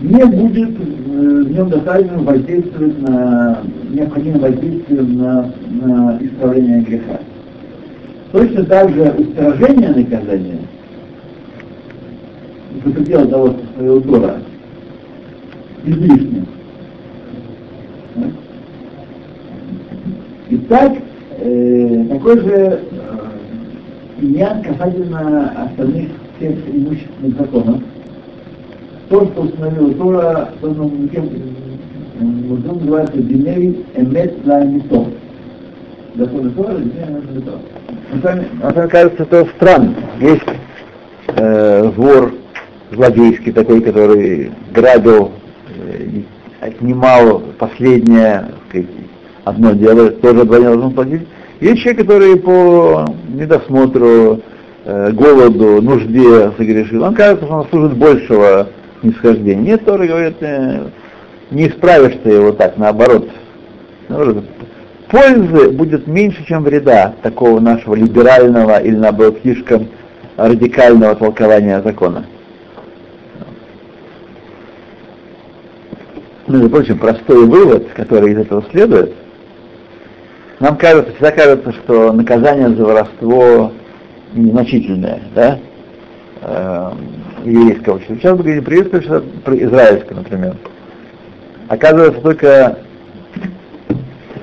не будет э, в нем достаточно воздействовать на необходимое воздействие на, на исправление греха. Точно так же устражение наказания за пределы того, что своего Тора, излишне. И так, э, такой же э, касательно остальных всех имущественных законов, то, что установил Тора, то, что Музон называется Биней Эмет Лаймитов. Законы Тора, Биней Лаймитов. Мне кажется, это странно. Есть э, вор злодейский такой, который грабил, э, отнимал последнее, одно дело, тоже двойне должен платить. Есть человек, который по недосмотру, э, голоду, нужде согрешил. Он кажется, что он служит большего нисхождения. Нет, который говорит, э, не исправишь ты его так, наоборот. Пользы будет меньше, чем вреда такого нашего либерального или, наоборот, слишком радикального толкования закона. Между прочим, простой вывод, который из этого следует, нам кажется, всегда кажется, что наказание за воровство незначительное, да, э, еврейского общества. Сейчас мы говорим про еврейское про израильское, например. Оказывается, только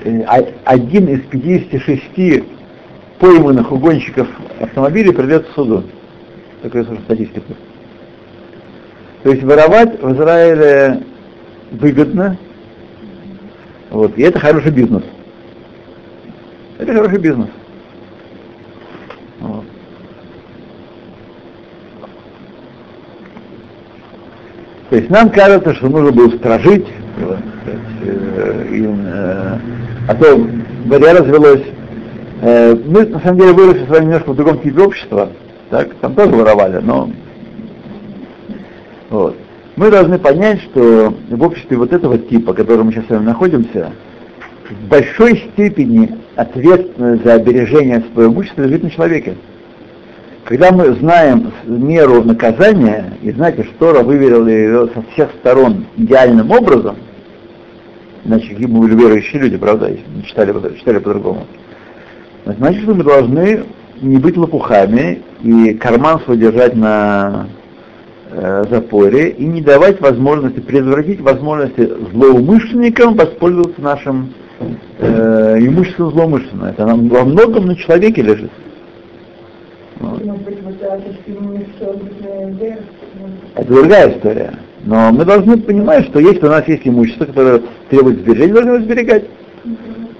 э, один из 56 пойманных угонщиков автомобилей придет в суду. Такую статистику. То есть воровать в Израиле выгодно, вот, и это хороший бизнес. Это хороший бизнес. Вот. То есть нам кажется, что нужно было стражить, вот, э, э, а то варя развелось. Э, мы на самом деле выросли с вами немножко в другом типе общества, так, там тоже воровали, но вот. Мы должны понять, что в обществе вот этого типа, в котором мы сейчас с вами находимся, в большой степени ответственность за обережение своего имущества лежит на человеке. Когда мы знаем меру наказания, и знаете, что выверила ее со всех сторон идеальным образом, иначе какие были верующие люди, правда, если мы читали, читали по-другому, значит, что мы должны не быть лопухами и карман свой держать на э, запоре и не давать возможности, предотвратить возможности злоумышленникам воспользоваться нашим э, имуществом злоумышленно. Это нам во многом на человеке лежит. Вот. Это другая история. Но мы должны понимать, что если у нас есть имущество, которое требует сбережения, должны его сберегать.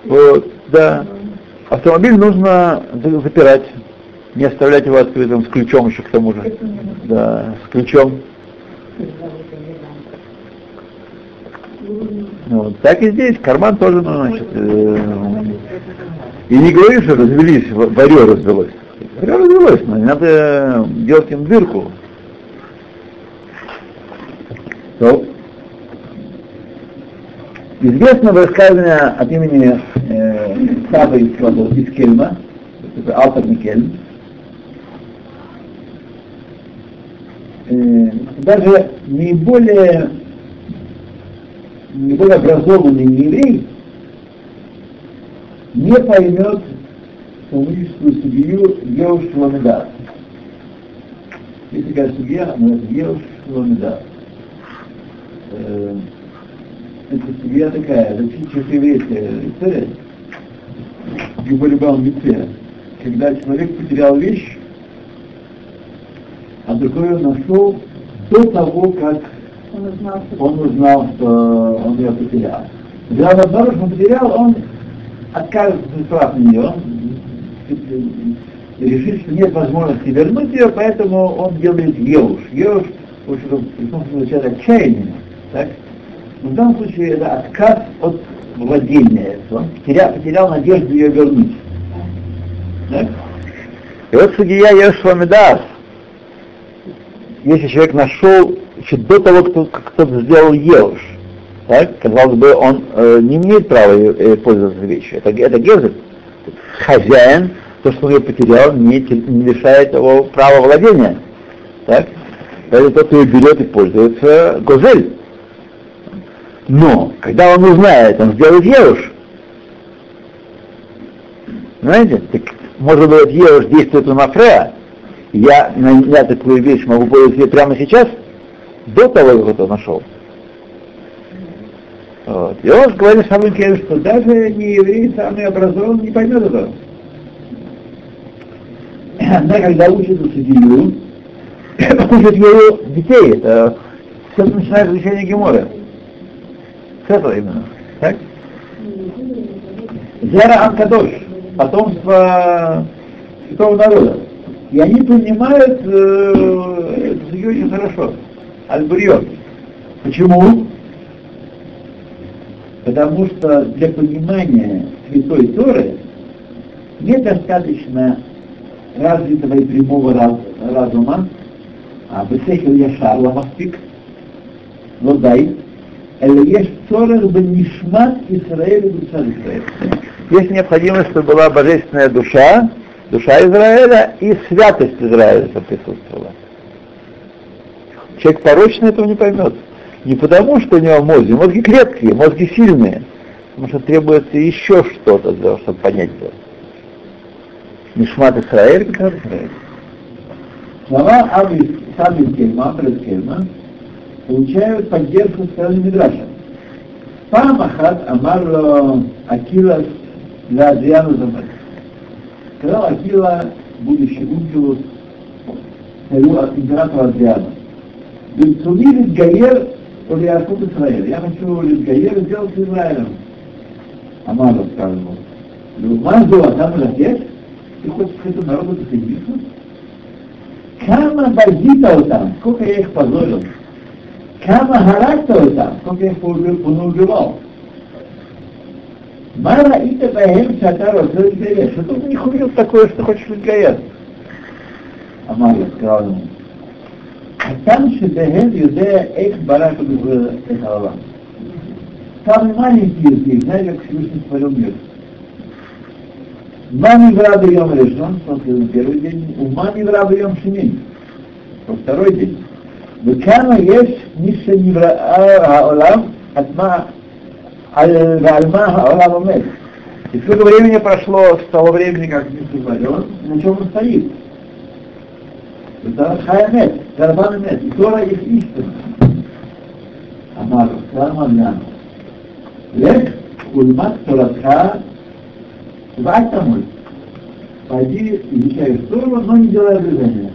Вот, да. Автомобиль нужно запирать, не оставлять его открытым, с ключом еще к тому же. Да, с ключом. Вот. Так и здесь, карман тоже, ну, значит, э, и не говори, что развелись, варё развелось. Варё развелось, но не надо делать им дырку. То. Известно высказывание от имени э, Саба из, из Кельма, автор Кельм, э, даже наиболее, наиболее образованный еврей не поймет коммунистическую судью Еуш Ламедат. Есть такая судья, она Еуш Ламедат. Э, это судья такая, это чисто еврейская история. Гибалибал Митве. Когда человек потерял вещь, а другой он нашел до того, как он узнал, что он ее потерял. Когда обнаружил, что потерял, он откажется от нее, решит, что нет возможности вернуть ее, поэтому он делает еуш. Еуш, в общем, означает отчаяние. Так? В данном случае это отказ от владения. Он потерял, потерял надежду ее вернуть. Так? И вот судья Ешламидас, если человек нашел еще до того, кто, как кто-то сделал еуш, так, казалось бы, он э, не имеет права э, пользоваться вещью. Это, это гезель. Хозяин, то, что он ее потерял, не, не лишает его права владения. Так? Поэтому тот, кто ее берет и пользуется, гозель. Но, когда он узнает, он сделает еуш. Знаете, так, может быть, еуш действует у Мафрея, я на, на такую вещь могу пользоваться прямо сейчас, до того, как это нашел. Вот. И он говорит самым тем, что даже не еврей, самый образованный, не поймет этого. Она, когда учит судью, кушать ее детей. Это все начинается изучение Гемора. С этого именно. Так? Зера Анкадош, потомство святого народа. И они понимают э, это очень хорошо. Альбриот. Почему? Потому что для понимания Святой Торы недостаточно развитого и прямого раз, разума, а бесехил я шарла мастик, но ну дай, эль цорах бы нишмат Исраэль душа Израиля. Есть необходимость, чтобы была божественная душа, душа Израиля и святость Израиля присутствовала. Человек порочный этого не поймет. Не потому, что у него мозги, мозги крепкие, мозги сильные, потому что требуется еще что-то для того, чтобы понять это. Нишмат Исраэль, как. Слова Саби Кельма, Кельма, получают поддержку стороны Мидраша. Пам Ахат Амар Акила для Адриану Замат. Сказал Акила, будущий Ункилус, императору Адриану. Бенцули Литгаер Улиакут Израиль. Я хочу Литгаер сделать с Израилем. Амаров сказал ему. Мазу Адам Латет, ты хочешь к этому народу присоединиться? Кама базита там, сколько я их позорил. Кама характа там, сколько я их понуживал. Мара ита баем шатаро, что ты них увидел такое, что хочешь Литгаер? Амаров сказал ему. там שבהם יודע איך ברק את העולם. Самый маленький язык, знаете, как Всевышний створил мир. מה נברא ביום הראשון, первый день, ומה נברא ביום שני, второй день. וכמה יש מי שנברא העולם, ועל מה העולם עומד. И сколько времени прошло с того времени, как мир сотворен, на чем он стоит. Это Хаямет, и Тора их истина. Амар, Карман Яну. Лех, Ульмат Торатха, Вать Тамуль. Пойди, изучай Тору, но не делай движения.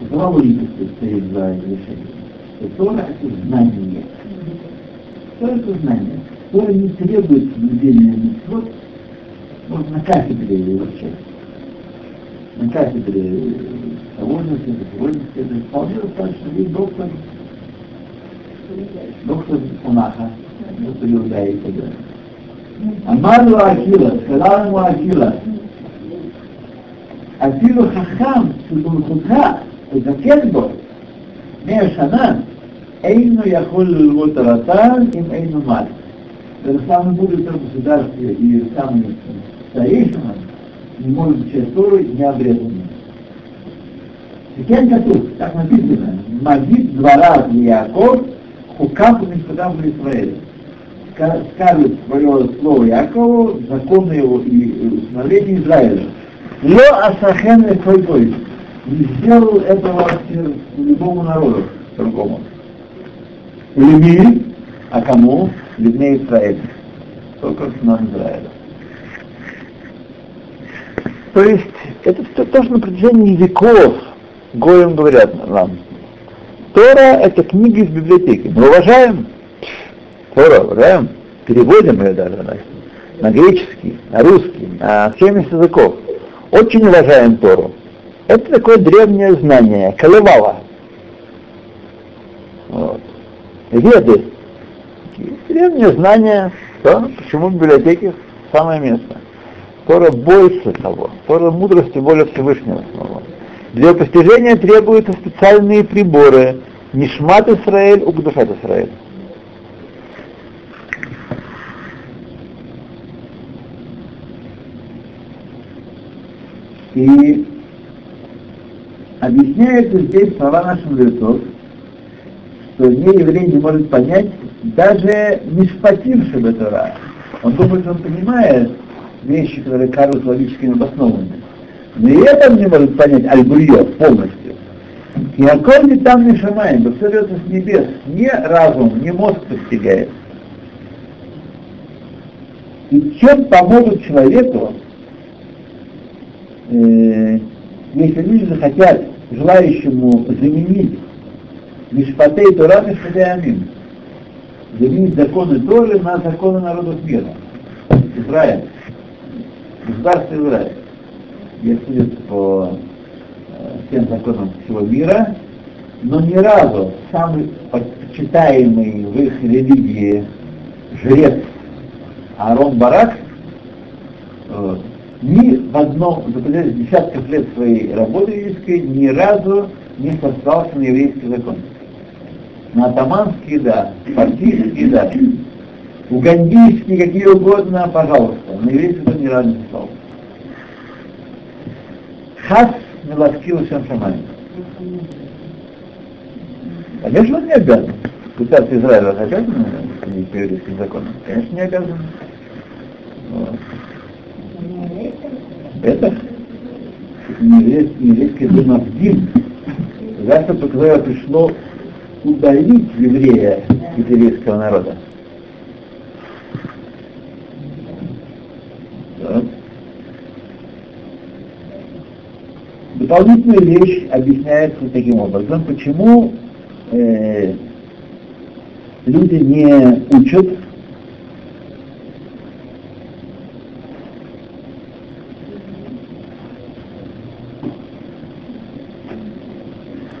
Какова логика стоит за решение? Тора — это знание. Тора — это знание. Тора не требует соблюдения митцвот, вот на кафедре его часть на кафедре довольно света, довольно света, вполне достаточно есть доктор, доктор Унаха, доктор Иуда и так далее. אמר Акила, сказал ему Акила, אפילו חכם שבמלכותך תזקן בו מאה שנה, אינו יכול ללמוד תורתן אם אינו מל. Это самый будущий государстве и самый старейшина, не может читать Тору не обрезанным. Теперь Катув, так написано, Магид двора Яков, Хукам Мишпадам в Израиле. Скажет свое слово Якову, законы его и установление Израиля. Ло Асахен Эфойтой. Не сделал этого любому народу другому. Люби, а кому? Людьми Израиля. Только сынам Израиля. То есть это то, то, что на протяжении веков Гоем говорят нам. Тора — это книга из библиотеки. Мы уважаем Тора, уважаем, переводим ее даже на, на греческий, на русский, на 70 языков. Очень уважаем Тору. Это такое древнее знание, колевало. Вот. Веды. Древнее знание, то, почему в библиотеке самое место. Тора больше того. Тора мудрости более Всевышнего самого. Для постижения требуются специальные приборы. Нишмат Исраэль, Угдушат Исраэль. И объясняется здесь слова наших мудрецов, что не еврей не может понять даже не бы Тора. Он думает, он понимает, вещи, которые кажутся логически необоснованными. Но и это не может понять Аль-Бульё полностью. И околь там не шамаем, но все идется с небес, не разум, не мозг постигает. И чем помогут человеку э, если люди захотят желающему заменить Мишпатей Тора Мишпатей Амин, заменить законы Торы на законы народов мира. Израиль. Государство Израиль. Если судят по всем законам всего мира, но ни разу самый почитаемый в их религии жрец Аарон Барак э, ни в одном, за десятков лет своей работы еврейской, ни разу не сослался на еврейский закон. На атаманский, да, партийский, да, угандийский, какие угодно, пожалуйста, на еврейский закон ни разу не сослался. Хас милоскил всем шаманем. Конечно, он не обязан. Израиля обязано следить по еврейским законам? Конечно, не обязан. Вот. Это еврейский, Думавдин. Государство, которое пришло удалить еврея из еврейского народа. Да. Дополнительную вещь объясняется таким образом, почему э, люди не учат?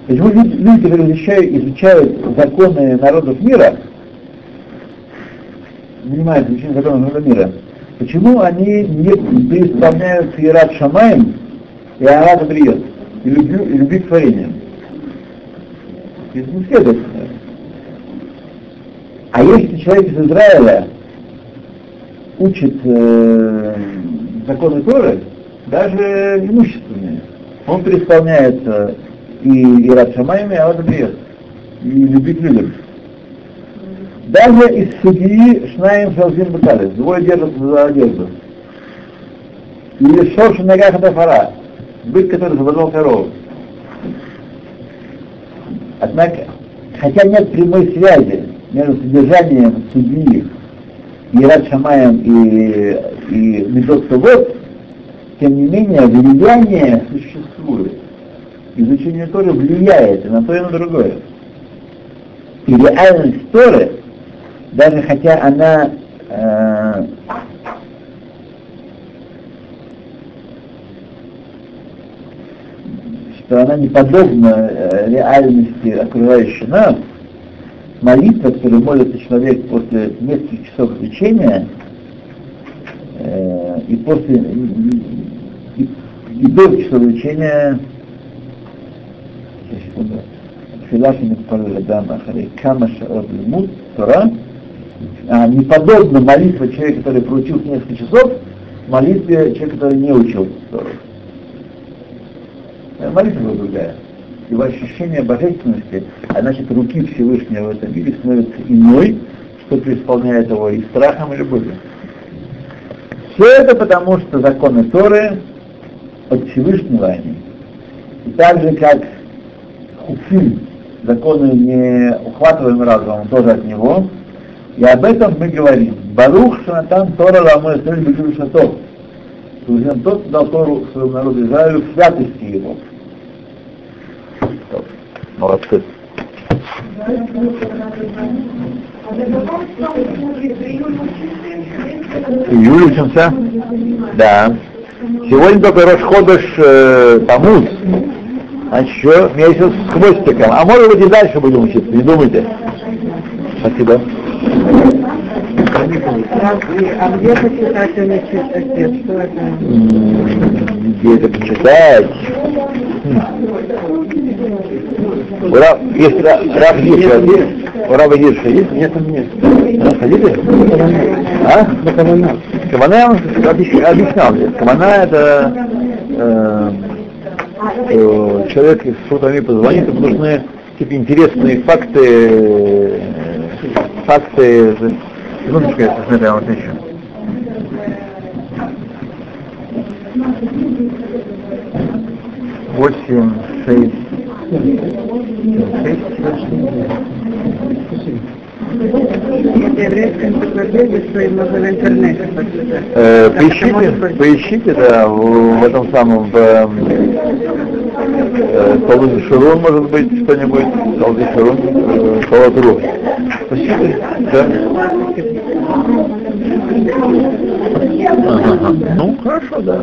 Почему люди, люди которые изучают, изучают законы народов мира, занимаются изучением законов народов мира, почему они не преисполняют Ират Шамаем и Арат Абриет, и любви, и любви к творениям? Не следует. А если человек из Израиля учит э, законы Торы, даже имущественные, он преисполняется и Ират Шамайми, а вот бьет. И любить людям. Даже из судьи Шнаем Шалзин Буталис, двое держатся за одежду. Или Шорши Нагах Дафара, бык, который заводил корову. Однако, хотя нет прямой связи между содержанием судьи Ират Шамаем и, и Медот тем не менее, влияние существует изучение Торы влияет и на то, и на другое. И реальность Торы, даже хотя она э, что она не подобна э, реальности, окружающей нас, молитва, которую молится человек после нескольких часов лечения, э, и после и, и до часов лечения, секунду, Филафи Митпалладама Харикама облимут Тора, а, неподобна молитва человека, который проучил несколько часов, молитве человека, который не учил Тору. Молитва была другая. Его ощущение божественности, а значит руки Всевышнего в этом мире становится иной, что преисполняет его и страхом, и любовью. Все это потому, что законы Торы от Всевышнего они. И так же, как Хуфим, законы не ухватываем разумом, тоже от него. И об этом мы говорим. Барух Шанатан Тора Ламой Исраиль Бекюр Шатов. Тот дал Тору своему народу Израилю в святости его. Молодцы. Июль учимся? Да. Сегодня только Рошходыш э, Тамуз а еще месяц с хвостиком. А может быть и дальше будем учиться, не думайте. Спасибо. А где почитать университет? Что это? Где это почитать? Ура, есть Раф Гирша, есть? У Раба Гирша есть? Нет, нет. Ходите? А? На Кавана. Я вам объяснял. Кавана это э, э, человек из Сутами позвонит, ему нужны типа интересные факты, факты, минуточку, я я вам отвечу. Восемь, шесть, Это еврейская энциклопедия, что им можно. Э, поищите, поищите, да, в, в этом самом, в э, Талузе может быть, что-нибудь, Талузе Шурун, э. Поищите, да. Ага. Ну, хорошо, да.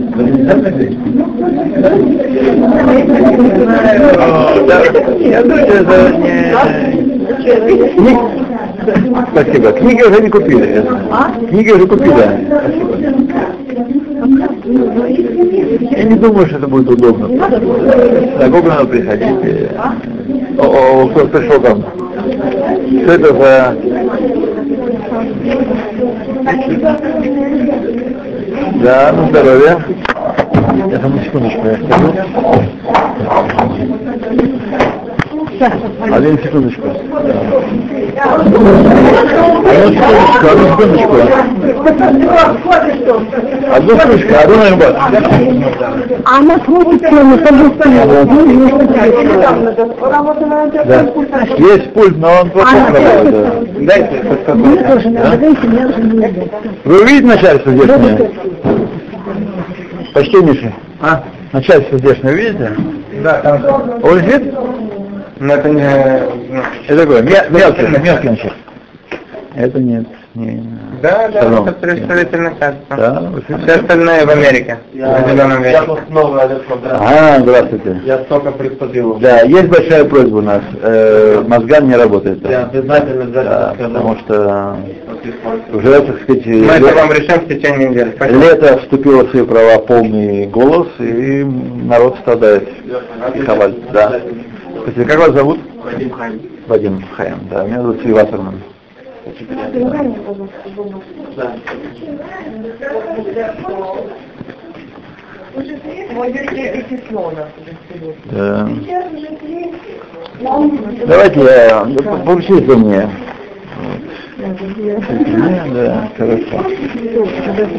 Я думаю, это не... Спасибо. Книги уже не купили. знаю. Книги уже купили. Спасибо. Я не думаю, что это будет удобно. На Google надо приходить. и- О, о, кто пришел там? Что это за... Да, на здоровье. Я там на секундочку, я скажу. Один секундочку. Одну секундочку, одну секундочку. Одну секундочку, одну наоборот. Она смотрит на Да. Есть пульт, но он плохо работает. Дайте да? Вы увидите начальство здешнее? Почтеннейший. А? Начальство здешнее видите? Да, там... Он лежит? Но это не... Это такое, мел- мелкий, мелкий начальство. Это нет. Не, Да, да, Шалом. это представительное качество. да, Все остальное в Америке. в зеленом Я тут новый Александр. А, здравствуйте. Я столько приступил. Да, есть большая просьба у нас. Э, мозган не работает. Я обязательно Да, обязательно скажу. потому что уже, так сказать, Мы это ле- вам решим в течение недели. Спасибо. лето вступило в свои права полный голос, и народ страдает. И хаваль, да. Спасибо. Как вас зовут? Вадим Хайм. Вадим Хаям, да. Меня зовут Сильва Вассерман. Да. Да. Давайте я, получите за мне. Да, хорошо.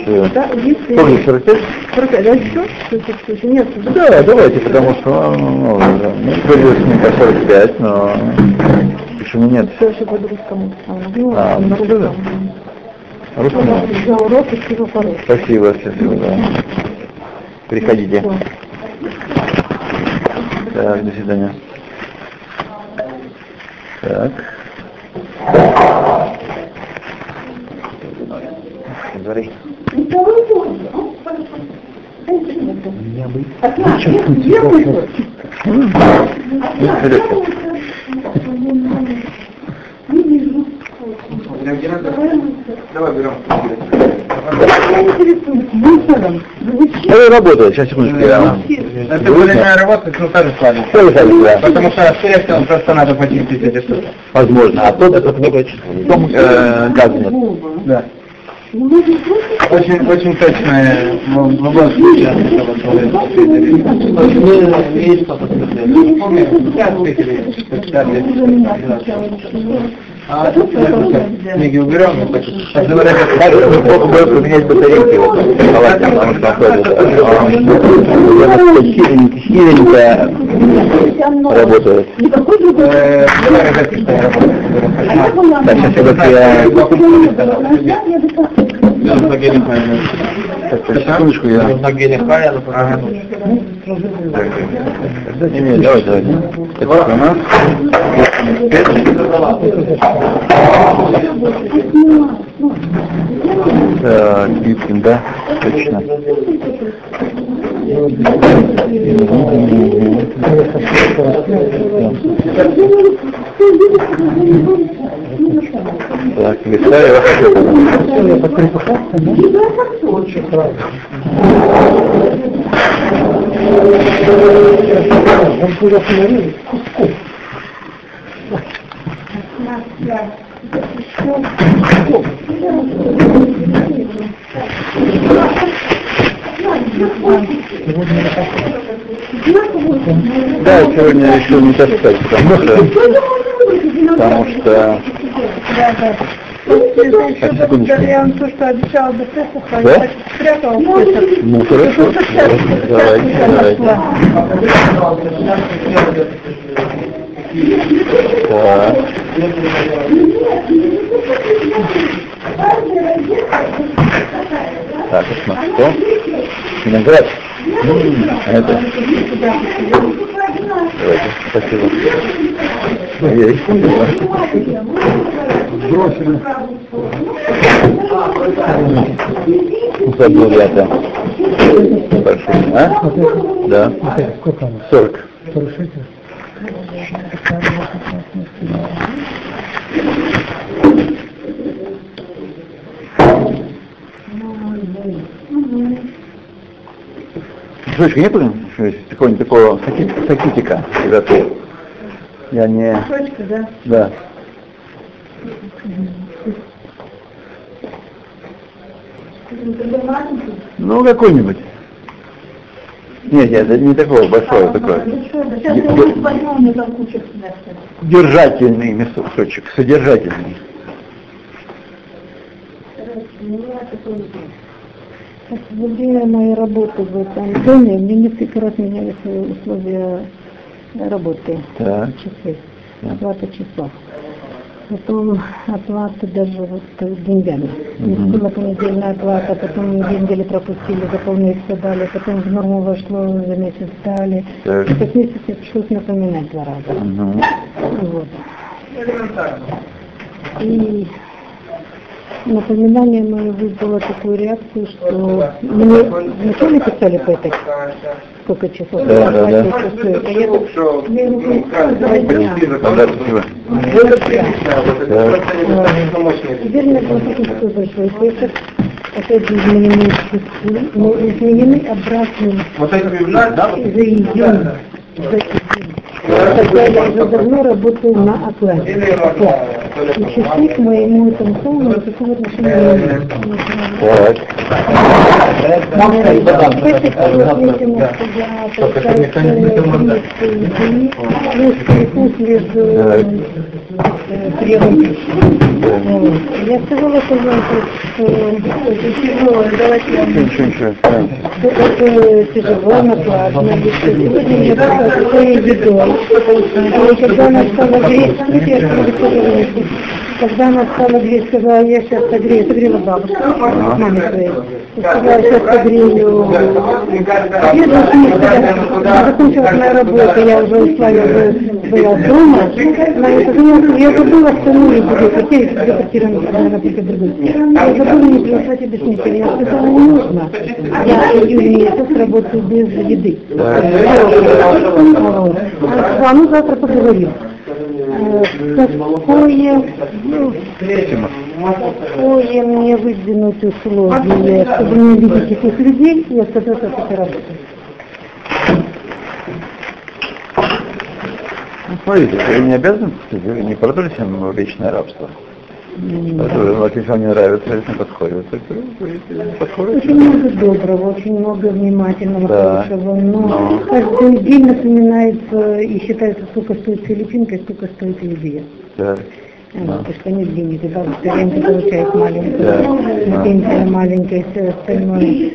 Всё. Помните 45? Нет, Да, давайте, потому что ну, ним по 45, но почему нет? Все по-русскому. А, ну, всего по-русски. Спасибо, счастливо, да. Приходите. Так, до свидания. Так. Говори. Ну, вперед. Давай берем. Это работает, сейчас секундочку. Я... Это время работать, ну тоже да? Потому что, скорее всего, просто надо почистить эти штуки. Возможно. А тот это много в том э, газ нет. Да. Очень, очень точное в в любом случае. Есть что-то сказать. А тут книги уберем, бы поменять батарейки вот палате, потому что находится. Хиленько работает. Работаю. Так, сейчас я вот я... Гелихайна. Так, секундочку, я... Нужно гелихайна. Не, не, давай, давай. Это у нас. Так, Гибкин, да? Точно. Так, листаю. Да, сегодня решил не таскать, потому что, потому что, Да, да. Так, секундочку. Я вам то, что обещала до Песаха, Да? я так спрятала в Песах. ну хорошо, давайте, давайте. Так. Так, это что? Виноград. А Это. Давайте, спасибо. Бросили. Забыл я там. Большой. А? Да. Сколько она? 40. 46? Слушай, что есть какого-нибудь такого саки- сакитика, когда ты... Я не... Точка, да? Да. Ну, какой-нибудь. Нет, нет, это не такого большого, куча смерти. Держательный мясочек, содержательный. Во время моей работы в этом доме мне несколько раз менялись условия работы, Так. часы, Да. оплата часов. Потом оплата даже вот деньгами. Мгм. Была понедельная оплата, потом неделю пропустили, за полмесяца дали, потом в норму вошло, за месяц дали. Так. И как месяц мне пришлось напоминать два раза. Мгм. Вот. И напоминание мое вызвало такую реакцию, что мне вначале писали по этой сколько часов, Да, да, да. опять же изменены часы, но изменены обратно Вот бюджет, да? за июнь. За июнь. Хотя я уже давно работаю на оплате. И часы к моему этому самому никакого отношения не имеют. Так. Я сказала, что это тяжело, давайте я Ничего, ничего. Это тяжело, накладно. Сегодня я просто своей едой. Когда она стала греть, я говорите. Когда она стала греть, сказала, я сейчас согрею, согрела бабушку, маме своей. Сказала, сейчас согрею. Я сказала, закончилась моя работа, я уже ушла, я уже была дома. Она мне позвонила, я забыла, что не буду хотели, когда квартира на только другой. Я забыла не приносить объяснителя. Я сказала, не нужно. Я июль месяц работаю без еды. Вот. Она ну завтра поговорим. Э, Какое, ну, какое мне выдвинуть условие, чтобы не видеть этих людей, я сказала, что это работает. Ну, смотрите, вы не обязаны, вы не продали всем вечное рабство. Вот, если вам не нравится, если не подходит, не подходит. Очень много доброго, очень много внимательного, Да. хорошего, но Но. каждый день напоминается и считается, сколько стоит филиппинка и сколько стоит Либия. Да. Вот, Да. Что денег, и бабушка ренты получает маленькую, Да. и пенсия маленькая, и все остальное.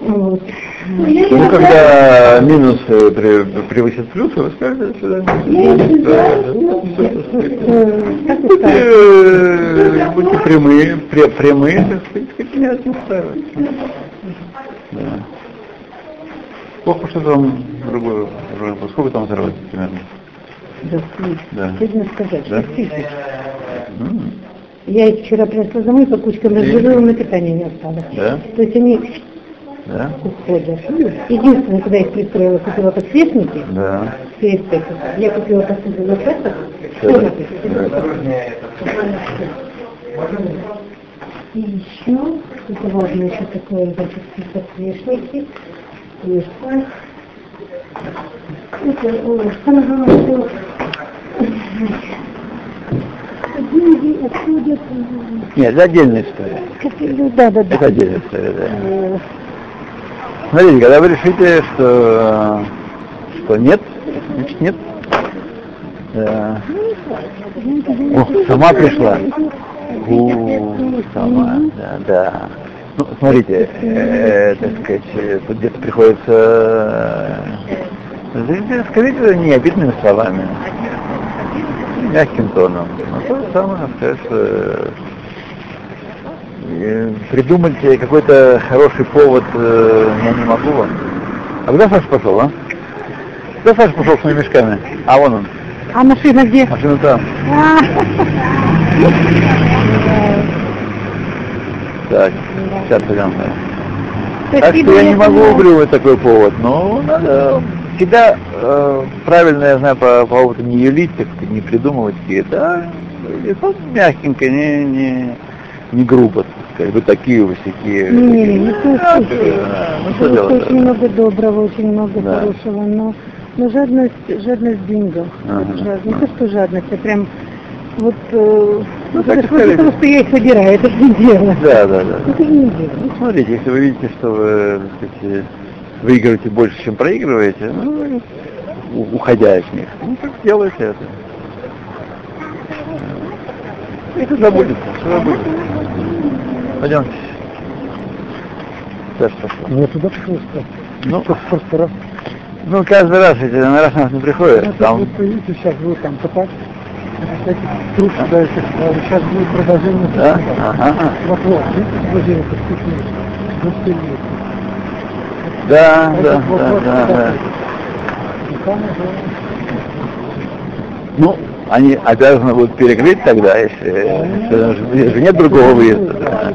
Вот. Ну, когда минус э, превысит плюс, вы скажете, свидания. Да, Будьте, прямые, прямые, так сказать. Да. Плохо, что там другое, другое. Сколько там заработать примерно? Да, Да. Стыдно сказать, Да? М, Я их вчера принесла домой, по кучкам разделила, на питание не осталось. Да? То есть они Да? уходят. Единственное, когда я их пристроила, купила подсвечники, Да. Песохом. Я купила посуду на тоже И еще, это важно еще такое, значит, подсвечники. Есть. Это, самое главное, что. Нет, это отдельная история. э, Да, да, да. Это отдельная история, да. Э, Смотрите, когда вы решите, что, что нет, значит нет. Да. О, сама пришла. У, сама, да, да. Ну, смотрите, э, так сказать, э, тут где-то приходится, э, скажите это не обидными словами, мягким тоном. Но то же самое сказать, что э, придумать какой-то хороший повод э, я не могу вам. А куда Саша пошел, а? Куда Саша пошел с моими мешками? А вон он, А машина где? машина там. А, Так, сейчас пойдем. Так что я не могу убривать такой повод, но надо всегда э, правильно, я знаю, по поводу не юлить, так сказать, не придумывать какие-то, а лицо мягенько, не, не, не грубо, так сказать, вы такие, вы всякие. Не, не, не, не Ну, слушай. ну, что Просто делать? очень много доброго, очень много Да. хорошего, но, но жадность, жадность в деньгах. Ага. Не то, что жадность, а прям вот, э, Ну, это так скажите. потому, что я их собираю, это же не дело. Да, да, да. Это же не дело. Ну, смотрите, если вы видите, что вы так сказать, выигрываете больше, чем проигрываете, ну, уходя от них, ну, так делайте это. Это забудется, все забудется. Пойдемте. Саша пошел. Я туда пришел. Ну, Просто раз. ну, каждый раз, эти, на раз нас не приходят, Вот там, видите, сейчас будут там копать. Всяких труп сюда, этих, а сейчас будет продолжение. да? Ага. Вот, вот, видите, продолжение фестиваля. Да, да, да, да, да. Ну, они обязаны будут перекрыть тогда, если, если нет другого выезда. да.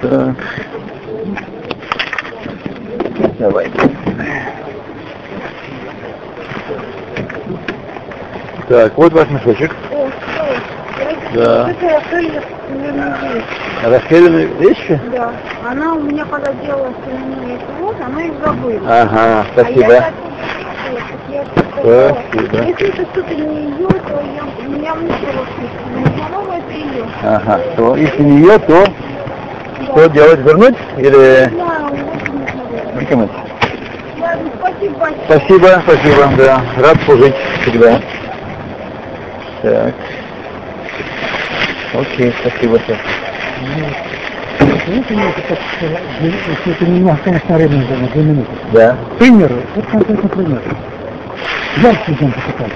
Так. Давай. Так, вот ваш мешочек. Да. Расхеленные вещи? Да, она у меня когда делала семейный вот, она их забыла. Ага, А я спасибо. так сказала, Спасибо. Если это что-то не ее, то я, меня но по-моему это ее. Ага, то если не ее, то что делать? Вернуть или Да, не знаю. спасибо. Спасибо, спасибо, да. Рад служить всегда. Так. Окей, спасибо. Э, если это не конечно, время на две минуты. Да. Пример, вот конкретный пример. Взял студента такой.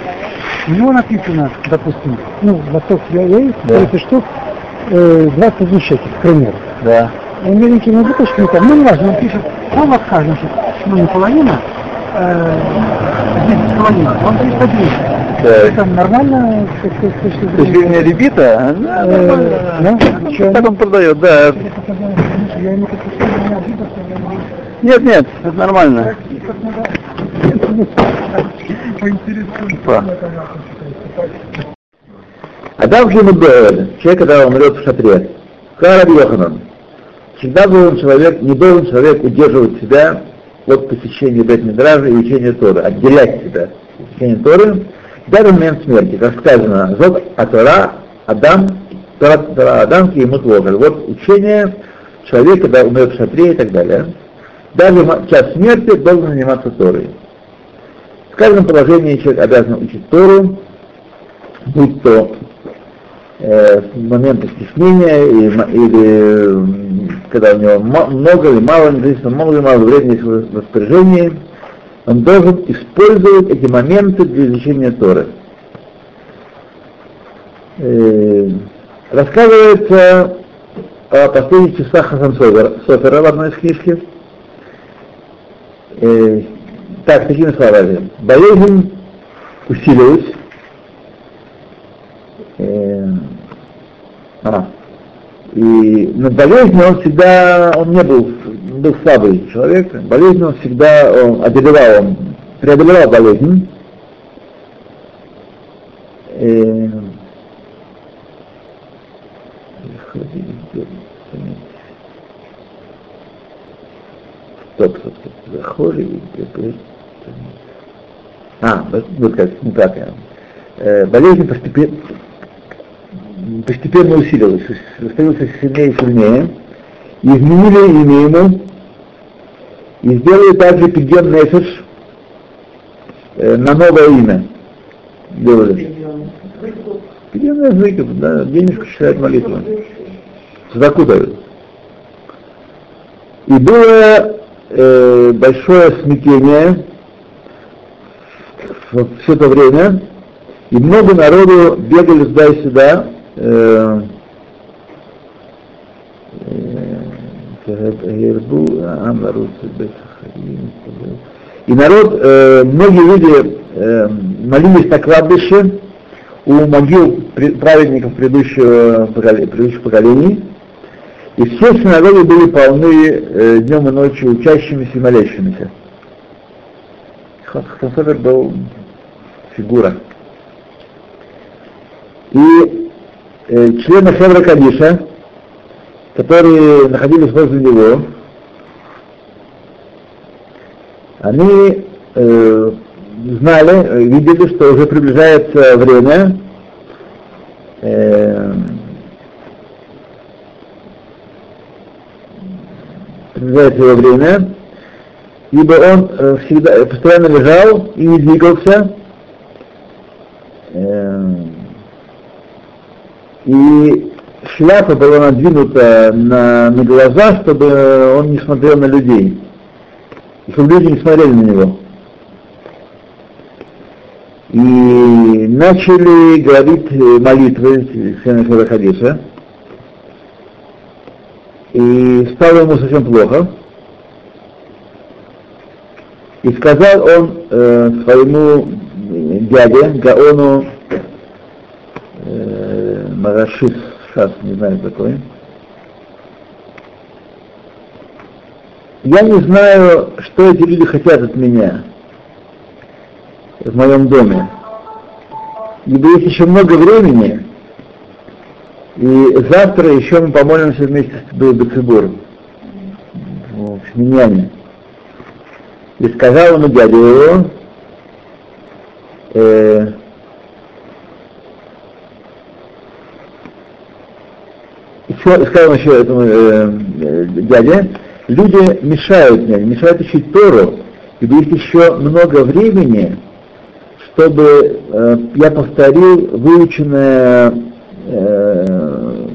У него написано, допустим, ну, лоток яиц, Да. 30 штук, э, 21 шекель, к примеру. Да. Он миленькими буквочками там, ну, не важно, он пишет, он лотка, значит, ну, не половина, э, 10 половина, он 310. Это нормально, с точки зрения... ребита? Да, нормально. да? Чё, Так он продает, да. Ему Нет, нет, это нормально. Па. Адам Гимудоэль, человек, когда умрет в шатре, Караб Йоханан, всегда должен человек, не должен человек удерживать себя от посещения Бет-Мидража и учения Торы, отделять себя от учения Торы, даже в момент смерти, как сказано, Зод Атора, Адам, Тора, Тора Адам, ему Логаль. Вот учение человека, когда умрет в шатре и так далее. Даже в час смерти должен заниматься Торой. В каждом положении человек обязан учить Тору, будь то э, в моменты стеснения или, или когда у него много или мало, независимо много или мало времени в распоряжении, он должен использовать эти моменты для изучения Торы. Э, рассказывается о последних часах Хасан Софера Софера в одной из книжки. Э, так, такими словами. Болезнь усилилась. А, и на болезни он всегда, он не был, был слабый человек, болезнь он всегда он одолевал, он преодолевал болезнь. Э, Стоп, стоп, стоп. Захоли, а, вот как, не так я. Э, болезнь постепенно, постепенно усилилась, становился сильнее и сильнее. Изменили имя ему и сделали также пигем нефиш э, на новое имя. Делали. Пигем нефиш, да, денежку читает молитву. Задаку дают. И было э, большое смятение все это время, и много народу бегали сюда и сюда, э, и народ, э, многие люди э, молились на кладбище у могил праведников предыдущего, предыдущих поколений, и все синагоги были полны э, днем и ночью учащимися и молящимися. Хасофер был фигура. И э, члены Хевра Кадиша, которые находились возле него, они э, знали, видели, что уже приближается время э, приближается его время, ибо он э, всегда, постоянно лежал и не двигался, Эм, и шляпа была надвинута на, на глаза, чтобы он не смотрел на людей. И чтобы люди не смотрели на него. И начали говорить молитвы Сена Хадиса. И стало ему совсем плохо. И сказал он э, своему дяде Гаону э, Марашис Шас, не знаю такой. Я не знаю, что эти люди хотят от меня в моем доме. Ибо есть еще много времени, и завтра еще мы помолимся вместе с Бецибуром в Миньяне. И сказал ему дядя его, э, сказал еще этому э, э, дяде, люди мешают мне, мешают учить Тору, и есть еще много времени, чтобы э, я повторил выученное, э,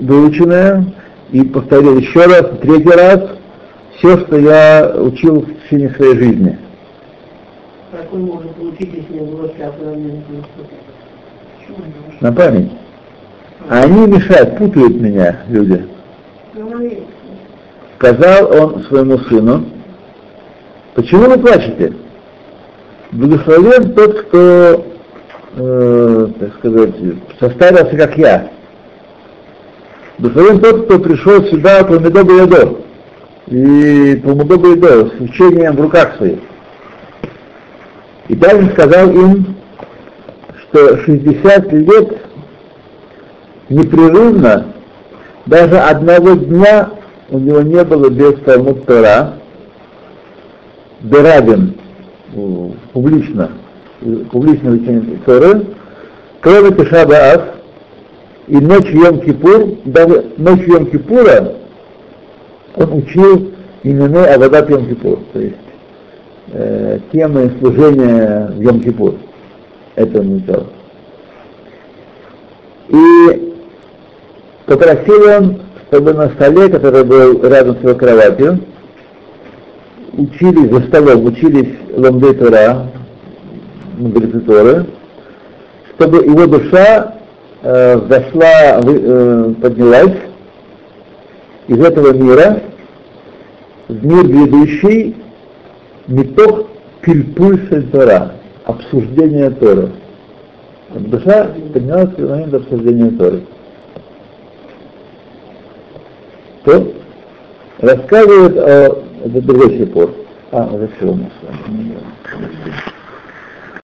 выученное и повторил еще раз, третий раз, все, что я учил в течение своей жизни. Как он может получить, если не было На память. А они мешают, путают меня, люди. Сказал он своему сыну, почему вы плачете? Благословен тот, кто, э, так сказать, составился как я. Благословен тот, кто пришел сюда по Медобу Ядо и по Медобу Ядо с учением в руках своих. И дальше сказал им, что 60 лет непрерывно, даже одного дня у него не было без Талмуд Тора, Берабин, публично, публично учение Торы, кроме Тишаба и ночью Йом-Кипур, даже ночью Йом-Кипура он учил именной Авадат Йом-Кипур, то есть э, темы служения в Йом-Кипур. Это он учил. И попросил он, чтобы на столе, который был рядом с его кроватью, учились за столом, учились ламды Тора, мудрецы Торы, чтобы его душа э, зашла, э, поднялась из этого мира в мир грядущий метох пильпуль Тора, обсуждение Тора. Душа поднялась в момент обсуждения Торы. То рассказывает о это другой сепор. А, все у нас.